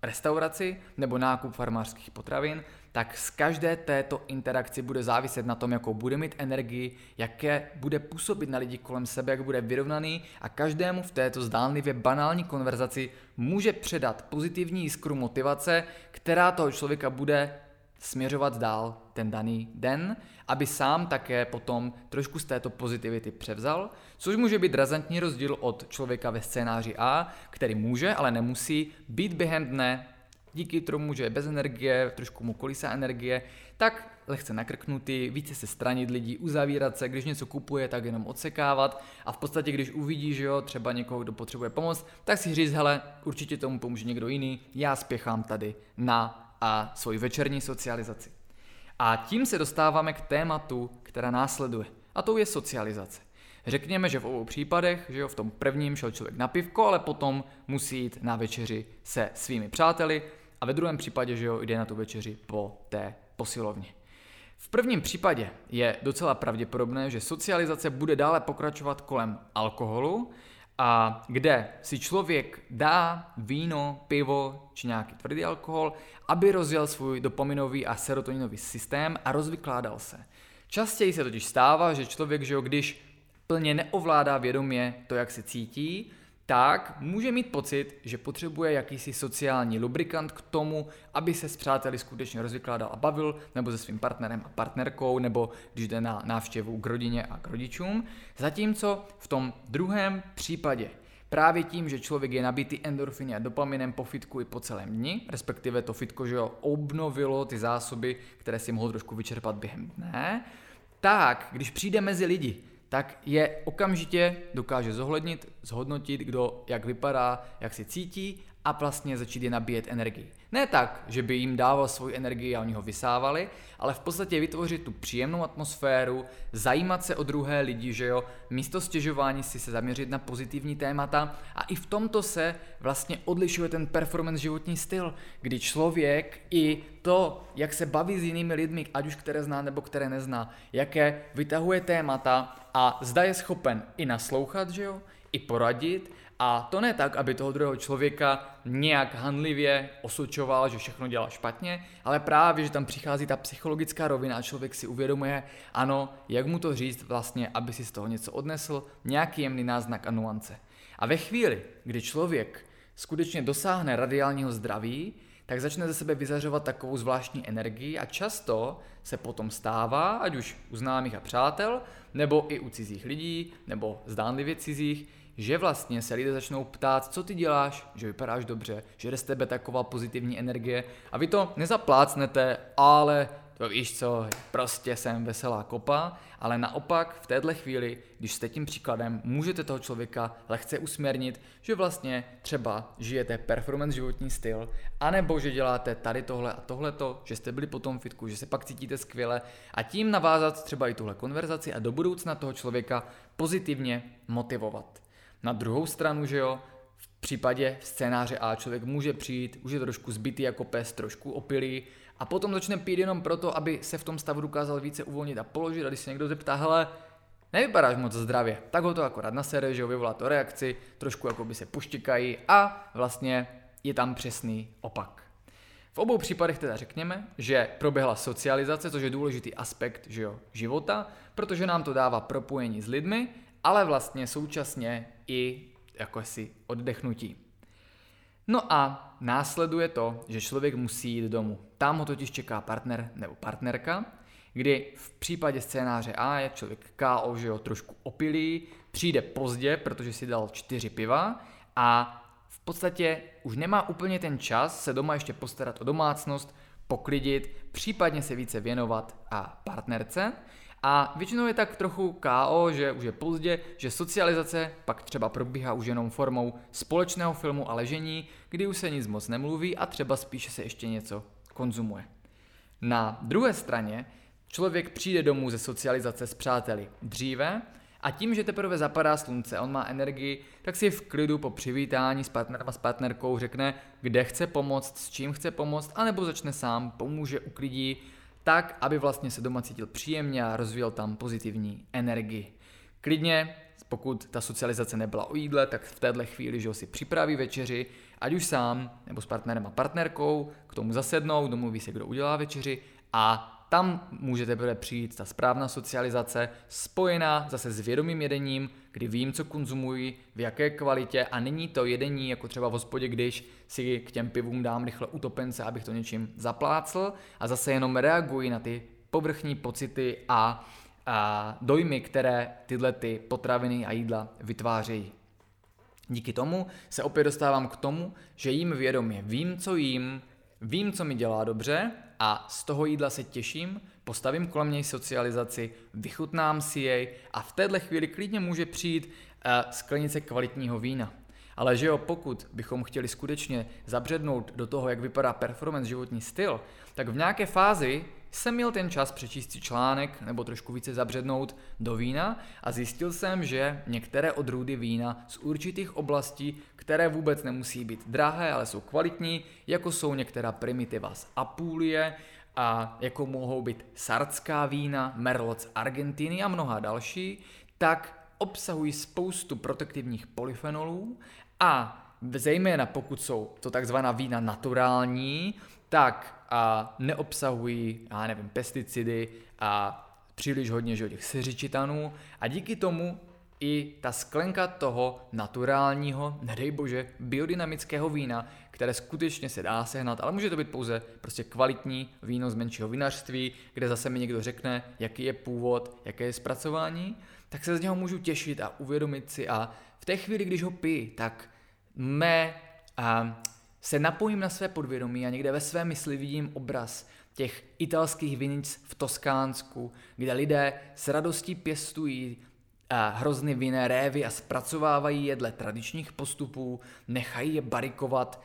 restauraci nebo nákup farmářských potravin, tak z každé této interakci bude záviset na tom, jakou bude mít energii, jaké bude působit na lidi kolem sebe, jak bude vyrovnaný a každému v této zdánlivě banální konverzaci může předat pozitivní jiskru motivace, která toho člověka bude směřovat dál ten daný den, aby sám také potom trošku z této pozitivity převzal, což může být razantní rozdíl od člověka ve scénáři A, který může, ale nemusí být během dne díky tomu, že je bez energie, trošku mu kolísá energie, tak lehce nakrknutý, více se stranit lidí, uzavírat se, když něco kupuje, tak jenom odsekávat a v podstatě, když uvidí, že jo, třeba někoho, kdo potřebuje pomoc, tak si říct, hele, určitě tomu pomůže někdo jiný, já spěchám tady na a svoji večerní socializaci. A tím se dostáváme k tématu, která následuje. A to je socializace. Řekněme, že v obou případech, že jo, v tom prvním šel člověk na pivko, ale potom musí jít na večeři se svými přáteli a ve druhém případě, že jo, jde na tu večeři po té posilovně. V prvním případě je docela pravděpodobné, že socializace bude dále pokračovat kolem alkoholu, a kde si člověk dá víno, pivo či nějaký tvrdý alkohol, aby rozjel svůj dopaminový a serotoninový systém a rozvykládal se. Častěji se totiž stává, že člověk, že jo, když plně neovládá vědomě to, jak se cítí, tak může mít pocit, že potřebuje jakýsi sociální lubrikant k tomu, aby se s přáteli skutečně rozvykládal a bavil, nebo se svým partnerem a partnerkou, nebo když jde na návštěvu k rodině a k rodičům. Zatímco v tom druhém případě Právě tím, že člověk je nabitý endorfiny a dopaminem po fitku i po celém dni, respektive to fitko, že jo, obnovilo ty zásoby, které si mohl trošku vyčerpat během dne, tak když přijde mezi lidi, tak je okamžitě dokáže zohlednit, zhodnotit, kdo jak vypadá, jak se cítí a vlastně začít je nabíjet energii. Ne tak, že by jim dával svoji energii a oni ho vysávali, ale v podstatě vytvořit tu příjemnou atmosféru, zajímat se o druhé lidi, že jo, místo stěžování si se zaměřit na pozitivní témata a i v tomto se vlastně odlišuje ten performance životní styl, kdy člověk i to, jak se baví s jinými lidmi, ať už které zná nebo které nezná, jaké vytahuje témata a zda je schopen i naslouchat, že jo, i poradit a to ne tak, aby toho druhého člověka nějak handlivě osočoval, že všechno dělá špatně, ale právě, že tam přichází ta psychologická rovina a člověk si uvědomuje, ano, jak mu to říct vlastně, aby si z toho něco odnesl, nějaký jemný náznak a nuance. A ve chvíli, kdy člověk skutečně dosáhne radiálního zdraví, tak začne ze sebe vyzařovat takovou zvláštní energii a často se potom stává, ať už u známých a přátel, nebo i u cizích lidí, nebo zdánlivě cizích, že vlastně se lidé začnou ptát, co ty děláš, že vypadáš dobře, že jde z tebe taková pozitivní energie a vy to nezaplácnete, ale to víš co, prostě jsem veselá kopa, ale naopak v téhle chvíli, když jste tím příkladem, můžete toho člověka lehce usměrnit, že vlastně třeba žijete performance životní styl, anebo že děláte tady tohle a tohleto, že jste byli po tom fitku, že se pak cítíte skvěle a tím navázat třeba i tuhle konverzaci a do budoucna toho člověka pozitivně motivovat. Na druhou stranu, že jo, v případě scénáře A člověk může přijít, už je trošku zbytý jako pes, trošku opilý a potom začne pít jenom proto, aby se v tom stavu dokázal více uvolnit a položit a když se někdo zeptá, hele, nevypadáš moc zdravě, tak ho to akorát nasere, že jo, vyvolá to reakci, trošku jako by se puštikají a vlastně je tam přesný opak. V obou případech teda řekněme, že proběhla socializace, což je důležitý aspekt že jo, života, protože nám to dává propojení s lidmi, ale vlastně současně i jako si oddechnutí. No a následuje to, že člověk musí jít domů. Tam ho totiž čeká partner nebo partnerka, kdy v případě scénáře A je člověk KO, že jo, trošku opilý, přijde pozdě, protože si dal čtyři piva a v podstatě už nemá úplně ten čas se doma ještě postarat o domácnost, poklidit, případně se více věnovat a partnerce, a většinou je tak trochu KO, že už je pozdě, že socializace pak třeba probíhá už jenom formou společného filmu a ležení, kdy už se nic moc nemluví a třeba spíše se ještě něco konzumuje. Na druhé straně člověk přijde domů ze socializace s přáteli dříve a tím, že teprve zapadá slunce, on má energii, tak si v klidu po přivítání s partnerem a s partnerkou řekne, kde chce pomoct, s čím chce pomoct, anebo začne sám, pomůže, uklidí tak, aby vlastně se doma cítil příjemně a rozvíjel tam pozitivní energii. Klidně, pokud ta socializace nebyla o jídle, tak v téhle chvíli, že ho si připraví večeři, ať už sám nebo s partnerem a partnerkou, k tomu zasednou, domluví se, kdo udělá večeři a tam může teprve přijít ta správná socializace, spojená zase s vědomým jedením, kdy vím, co konzumuji, v jaké kvalitě a není to jedení jako třeba v hospodě, když si k těm pivům dám rychle utopence, abych to něčím zaplácl a zase jenom reaguji na ty povrchní pocity a, a dojmy, které tyhle ty potraviny a jídla vytvářejí. Díky tomu se opět dostávám k tomu, že jím vědomě, vím, co jím, Vím, co mi dělá dobře a z toho jídla se těším, postavím kolem něj socializaci, vychutnám si jej a v téhle chvíli klidně může přijít uh, sklenice kvalitního vína. Ale že jo, pokud bychom chtěli skutečně zabřednout do toho, jak vypadá performance životní styl, tak v nějaké fázi jsem měl ten čas přečíst si článek nebo trošku více zabřednout do vína a zjistil jsem, že některé odrůdy vína z určitých oblastí, které vůbec nemusí být drahé, ale jsou kvalitní, jako jsou některá primitiva z Apulie, a jako mohou být sardská vína, merlot z Argentiny a mnoha další, tak obsahují spoustu protektivních polyfenolů a zejména pokud jsou to takzvaná vína naturální, tak a neobsahují, já nevím, pesticidy a příliš hodně že, těch seřičitanů. A díky tomu i ta sklenka toho naturálního, nedej bože, biodynamického vína, které skutečně se dá sehnat, ale může to být pouze prostě kvalitní víno z menšího vinařství, kde zase mi někdo řekne, jaký je původ, jaké je zpracování, tak se z něho můžu těšit a uvědomit si a v té chvíli, když ho piju, tak mé a, se napojím na své podvědomí a někde ve své mysli vidím obraz těch italských vinic v Toskánsku, kde lidé s radostí pěstují hrozny vinné révy a zpracovávají je dle tradičních postupů, nechají je barikovat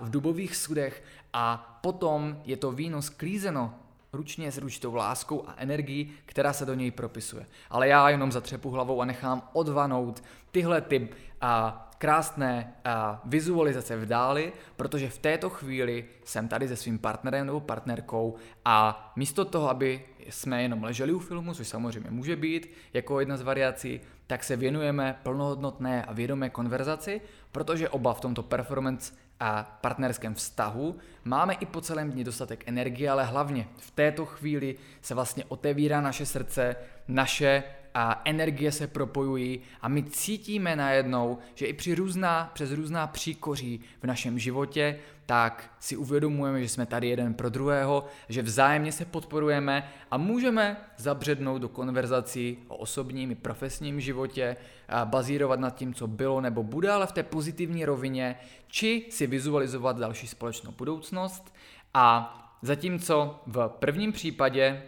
v dubových sudech a potom je to víno sklízeno ručně s určitou láskou a energií, která se do něj propisuje. Ale já jenom zatřepu hlavou a nechám odvanout tyhle ty a, krásné a, vizualizace v dáli, protože v této chvíli jsem tady se svým partnerem nebo partnerkou a místo toho, aby jsme jenom leželi u filmu, což samozřejmě může být jako jedna z variací, tak se věnujeme plnohodnotné a vědomé konverzaci, protože oba v tomto performance a partnerském vztahu. Máme i po celém dni dostatek energie, ale hlavně v této chvíli se vlastně otevírá naše srdce, naše a energie se propojují a my cítíme najednou, že i při různá, přes různá příkoří v našem životě, tak si uvědomujeme, že jsme tady jeden pro druhého, že vzájemně se podporujeme a můžeme zabřednout do konverzací o osobním i profesním životě, a bazírovat nad tím, co bylo nebo bude, ale v té pozitivní rovině, či si vizualizovat další společnou budoucnost. A zatímco v prvním případě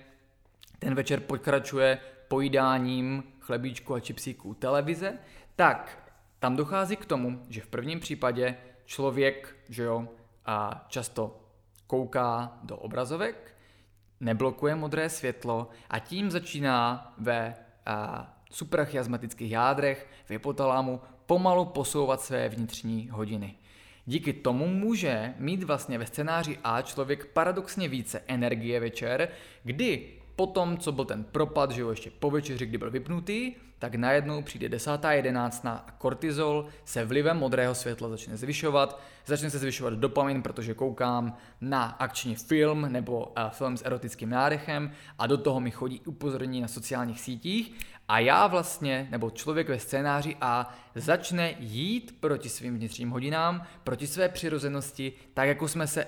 ten večer pokračuje pojídáním chlebíčku a čipsíků televize, tak tam dochází k tomu, že v prvním případě člověk, že jo, a často kouká do obrazovek, neblokuje modré světlo a tím začíná ve a, suprachiasmatických jádrech v hypotalamu pomalu posouvat své vnitřní hodiny. Díky tomu může mít vlastně ve scénáři A člověk paradoxně více energie večer, kdy po tom, co byl ten propad, že jo, ještě po večeři, kdy byl vypnutý, tak najednou přijde desátá, jedenáctá a kortizol se vlivem modrého světla začne zvyšovat. Začne se zvyšovat dopamin, protože koukám na akční film nebo uh, film s erotickým nádechem a do toho mi chodí upozornění na sociálních sítích a já vlastně, nebo člověk ve scénáři A, začne jít proti svým vnitřním hodinám, proti své přirozenosti, tak jako jsme se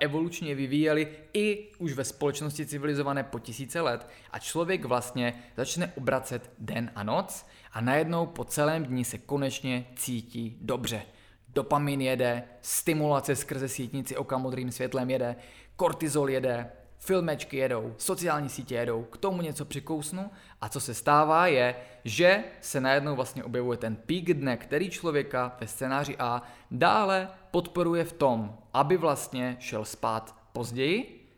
evolučně vyvíjeli i už ve společnosti civilizované po tisíce let a člověk vlastně začne obracet den a noc a najednou po celém dní se konečně cítí dobře. Dopamin jede, stimulace skrze sítnici oka modrým světlem jede, kortizol jede, filmečky jedou, sociální sítě jedou, k tomu něco přikousnu a co se stává je, že se najednou vlastně objevuje ten pík dne, který člověka ve scénáři A dále podporuje v tom, aby vlastně šel spát později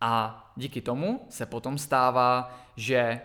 a díky tomu se potom stává, že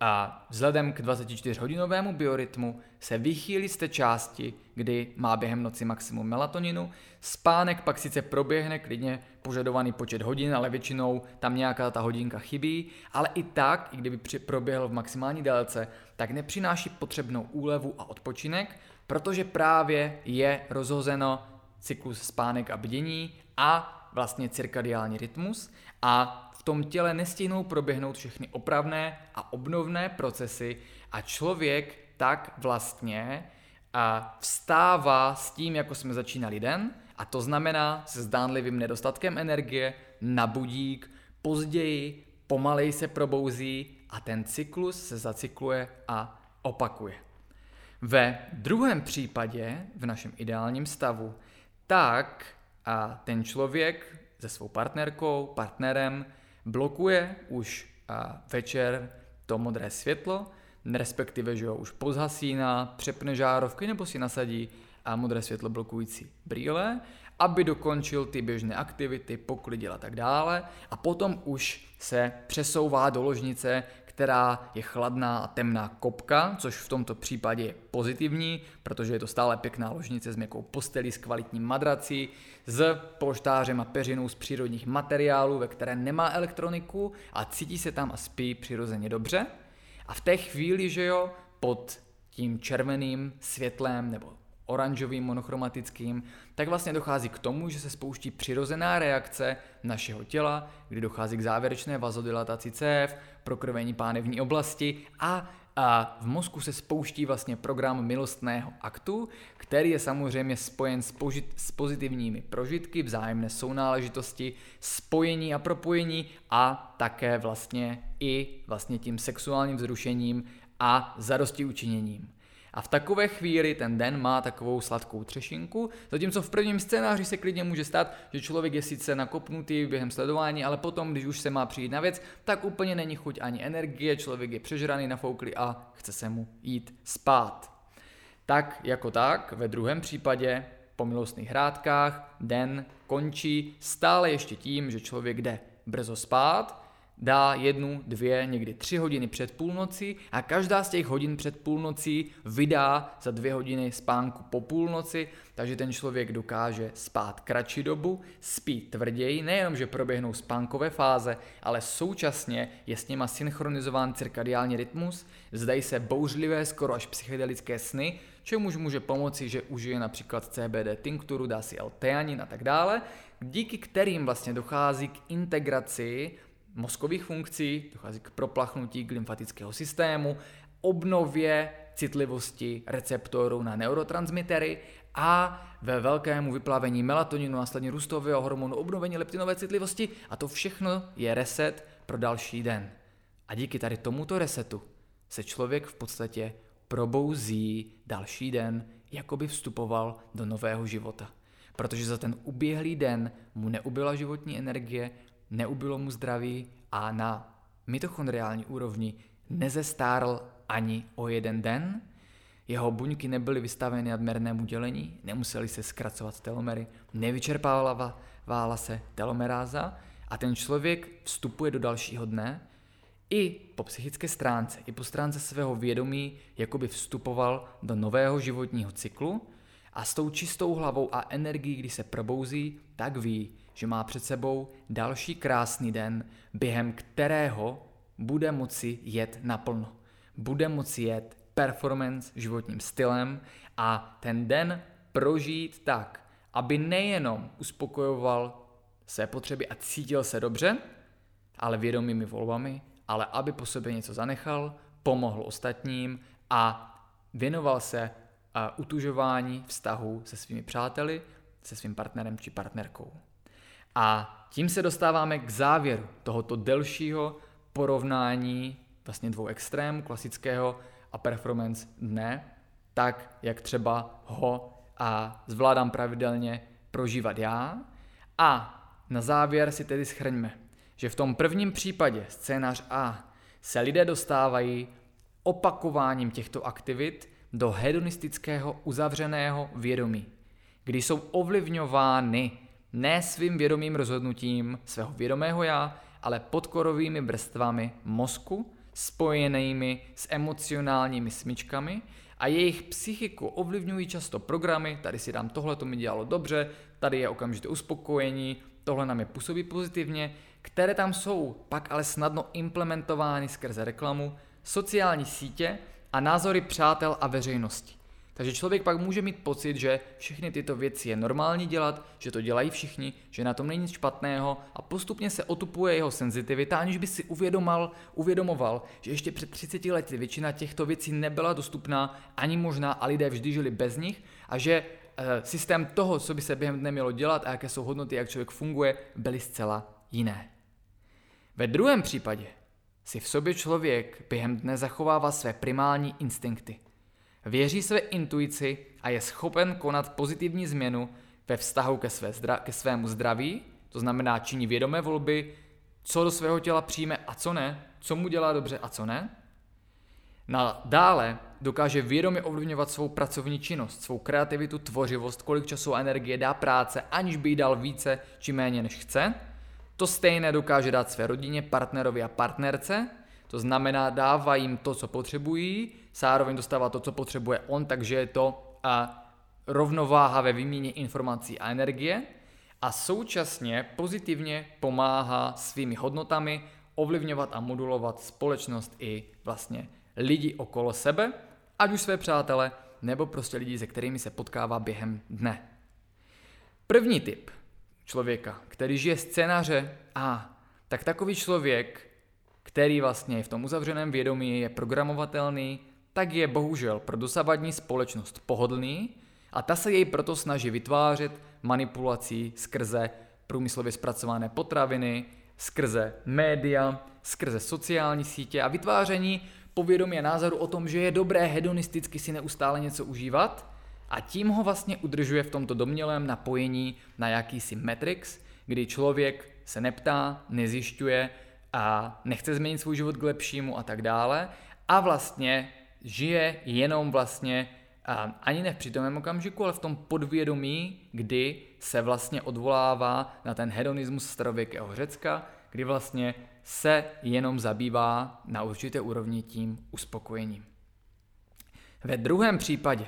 a vzhledem k 24-hodinovému biorytmu se vychýlí z té části, kdy má během noci maximum melatoninu. Spánek pak sice proběhne klidně požadovaný počet hodin, ale většinou tam nějaká ta hodinka chybí, ale i tak, i kdyby proběhl v maximální délce, tak nepřináší potřebnou úlevu a odpočinek, protože právě je rozhozeno cyklus spánek a bdění a vlastně cirkadiální rytmus a v tom těle nestihnou proběhnout všechny opravné a obnovné procesy a člověk tak vlastně a vstává s tím, jako jsme začínali den, a to znamená se zdánlivým nedostatkem energie, na budík, později, pomalej se probouzí a ten cyklus se zacykluje a opakuje. Ve druhém případě, v našem ideálním stavu, tak a ten člověk se svou partnerkou, partnerem, blokuje už večer to modré světlo, respektive, že ho už pozhasíná, přepne žárovky nebo si nasadí a modré světlo blokující brýle, aby dokončil ty běžné aktivity, poklidil a tak dále a potom už se přesouvá do ložnice, která je chladná a temná kopka, což v tomto případě je pozitivní, protože je to stále pěkná ložnice s měkkou postelí, s kvalitní madrací, s polštářem a peřinou z přírodních materiálů, ve které nemá elektroniku a cítí se tam a spí přirozeně dobře. A v té chvíli, že jo, pod tím červeným světlem nebo oranžovým, monochromatickým, tak vlastně dochází k tomu, že se spouští přirozená reakce našeho těla, kdy dochází k závěrečné vazodilataci cév, prokrvení pánevní oblasti a a v mozku se spouští vlastně program milostného aktu, který je samozřejmě spojen s, požit, s pozitivními prožitky, vzájemné sounáležitosti, spojení a propojení a také vlastně i vlastně tím sexuálním vzrušením a zadosti učiněním. A v takové chvíli ten den má takovou sladkou třešinku, zatímco v prvním scénáři se klidně může stát, že člověk je sice nakopnutý během sledování, ale potom, když už se má přijít na věc, tak úplně není chuť ani energie, člověk je přežraný, nafouklý a chce se mu jít spát. Tak jako tak, ve druhém případě po milostných hrádkách den končí stále ještě tím, že člověk jde brzo spát, dá jednu, dvě, někdy tři hodiny před půlnocí a každá z těch hodin před půlnocí vydá za dvě hodiny spánku po půlnoci, takže ten člověk dokáže spát kratší dobu, spí tvrději, nejenom, že proběhnou spánkové fáze, ale současně je s nima synchronizován cirkadiální rytmus, zdají se bouřlivé, skoro až psychedelické sny, čemuž může pomoci, že užije například CBD tinkturu, dá si L-teanin a tak dále, díky kterým vlastně dochází k integraci mozkových funkcí, dochází k proplachnutí lymfatického systému, obnově citlivosti receptorů na neurotransmitery a ve velkému vyplavení melatoninu, následně růstového hormonu, obnovení leptinové citlivosti a to všechno je reset pro další den. A díky tady tomuto resetu se člověk v podstatě probouzí další den, jako by vstupoval do nového života. Protože za ten uběhlý den mu neubyla životní energie, neubylo mu zdraví a na mitochondriální úrovni nezestárl ani o jeden den, jeho buňky nebyly vystaveny nadměrnému dělení, nemuseli se zkracovat telomery, nevyčerpávala se telomeráza a ten člověk vstupuje do dalšího dne i po psychické stránce, i po stránce svého vědomí, jako by vstupoval do nového životního cyklu a s tou čistou hlavou a energií, když se probouzí, tak ví, že má před sebou další krásný den, během kterého bude moci jet naplno. Bude moci jet performance životním stylem a ten den prožít tak, aby nejenom uspokojoval své potřeby a cítil se dobře, ale vědomými volbami, ale aby po sobě něco zanechal, pomohl ostatním a věnoval se utužování vztahu se svými přáteli, se svým partnerem či partnerkou. A tím se dostáváme k závěru tohoto delšího porovnání vlastně dvou extrémů, klasického a performance dne, tak jak třeba ho a zvládám pravidelně prožívat já. A na závěr si tedy schrňme, že v tom prvním případě, scénář A, se lidé dostávají opakováním těchto aktivit do hedonistického uzavřeného vědomí, kdy jsou ovlivňovány ne svým vědomým rozhodnutím svého vědomého já, ale podkorovými vrstvami mozku, spojenými s emocionálními smyčkami a jejich psychiku ovlivňují často programy, tady si dám tohle, to mi dělalo dobře, tady je okamžité uspokojení, tohle nám je působí pozitivně, které tam jsou pak ale snadno implementovány skrze reklamu, sociální sítě a názory přátel a veřejnosti. Takže člověk pak může mít pocit, že všechny tyto věci je normální dělat, že to dělají všichni, že na tom není nic špatného a postupně se otupuje jeho senzitivita, aniž by si uvědomal, uvědomoval, že ještě před 30 lety většina těchto věcí nebyla dostupná ani možná a lidé vždy žili bez nich a že e, systém toho, co by se během dne mělo dělat a jaké jsou hodnoty, jak člověk funguje, byly zcela jiné. Ve druhém případě si v sobě člověk během dne zachovává své primální instinkty – Věří své intuici a je schopen konat pozitivní změnu ve vztahu ke, své zdra- ke svému zdraví, to znamená činí vědomé volby, co do svého těla přijme a co ne, co mu dělá dobře a co ne. Na dále dokáže vědomě ovlivňovat svou pracovní činnost, svou kreativitu, tvořivost, kolik času a energie dá práce, aniž by jí dal více či méně než chce. To stejné dokáže dát své rodině, partnerovi a partnerce, to znamená dává jim to, co potřebují, zároveň dostává to, co potřebuje on, takže je to a, rovnováha ve výměně informací a energie a současně pozitivně pomáhá svými hodnotami ovlivňovat a modulovat společnost i vlastně lidi okolo sebe, ať už své přátele, nebo prostě lidi, se kterými se potkává během dne. První typ člověka, který žije scénáře A, tak takový člověk, který vlastně v tom uzavřeném vědomí, je programovatelný, tak je bohužel pro dosavadní společnost pohodlný a ta se jej proto snaží vytvářet manipulací skrze průmyslově zpracované potraviny, skrze média, skrze sociální sítě a vytváření povědomí a názoru o tom, že je dobré hedonisticky si neustále něco užívat a tím ho vlastně udržuje v tomto domnělém napojení na jakýsi matrix, kdy člověk se neptá, nezjišťuje a nechce změnit svůj život k lepšímu a tak dále a vlastně žije jenom vlastně a ani ne v přítomném okamžiku, ale v tom podvědomí, kdy se vlastně odvolává na ten hedonismus starověkého Řecka, kdy vlastně se jenom zabývá na určité úrovni tím uspokojením. Ve druhém případě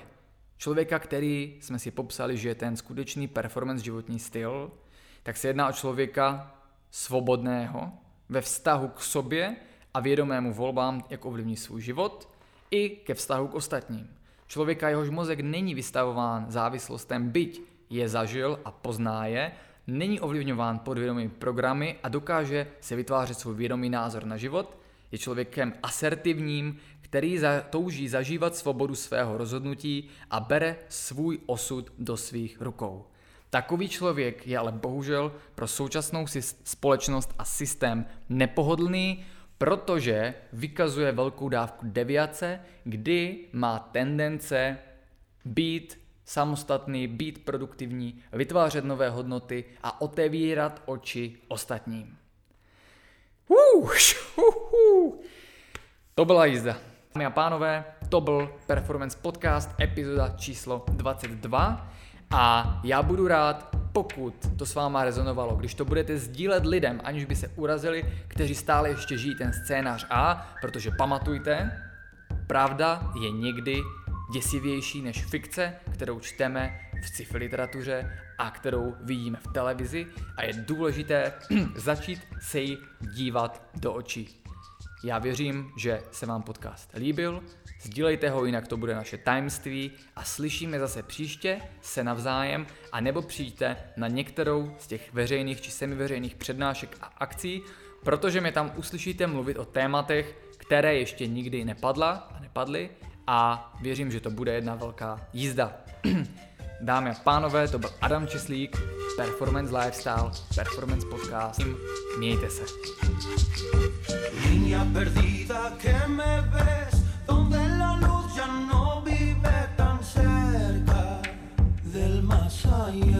člověka, který jsme si popsali, že je ten skutečný performance životní styl, tak se jedná o člověka svobodného ve vztahu k sobě a vědomému volbám, jak ovlivní svůj život, i ke vztahu k ostatním. Člověka, jehož mozek není vystavován závislostem, byť je zažil a pozná je, není ovlivňován podvědomými programy a dokáže se vytvářet svůj vědomý názor na život, je člověkem asertivním, který za, touží zažívat svobodu svého rozhodnutí a bere svůj osud do svých rukou. Takový člověk je ale bohužel pro současnou společnost a systém nepohodlný, protože vykazuje velkou dávku deviace, kdy má tendence být samostatný, být produktivní, vytvářet nové hodnoty a otevírat oči ostatním. To byla jízda. Dámy a pánové, to byl Performance Podcast, epizoda číslo 22 a já budu rád, pokud to s váma rezonovalo, když to budete sdílet lidem, aniž by se urazili, kteří stále ještě žijí ten scénář A, protože pamatujte, pravda je někdy děsivější než fikce, kterou čteme v sci-fi literatuře a kterou vidíme v televizi a je důležité začít se jí dívat do očí. Já věřím, že se vám podcast líbil, sdílejte ho, jinak to bude naše tajemství a slyšíme zase příště se navzájem a nebo přijďte na některou z těch veřejných či semiveřejných přednášek a akcí, protože mě tam uslyšíte mluvit o tématech, které ještě nikdy nepadla a nepadly a věřím, že to bude jedna velká jízda. Dámy a pánové, to byl Adam Čislík, Performance Lifestyle, Performance Podcast. Mějte se. Niña perdida que me ves, donde la luz ya no vive tan cerca del más allá.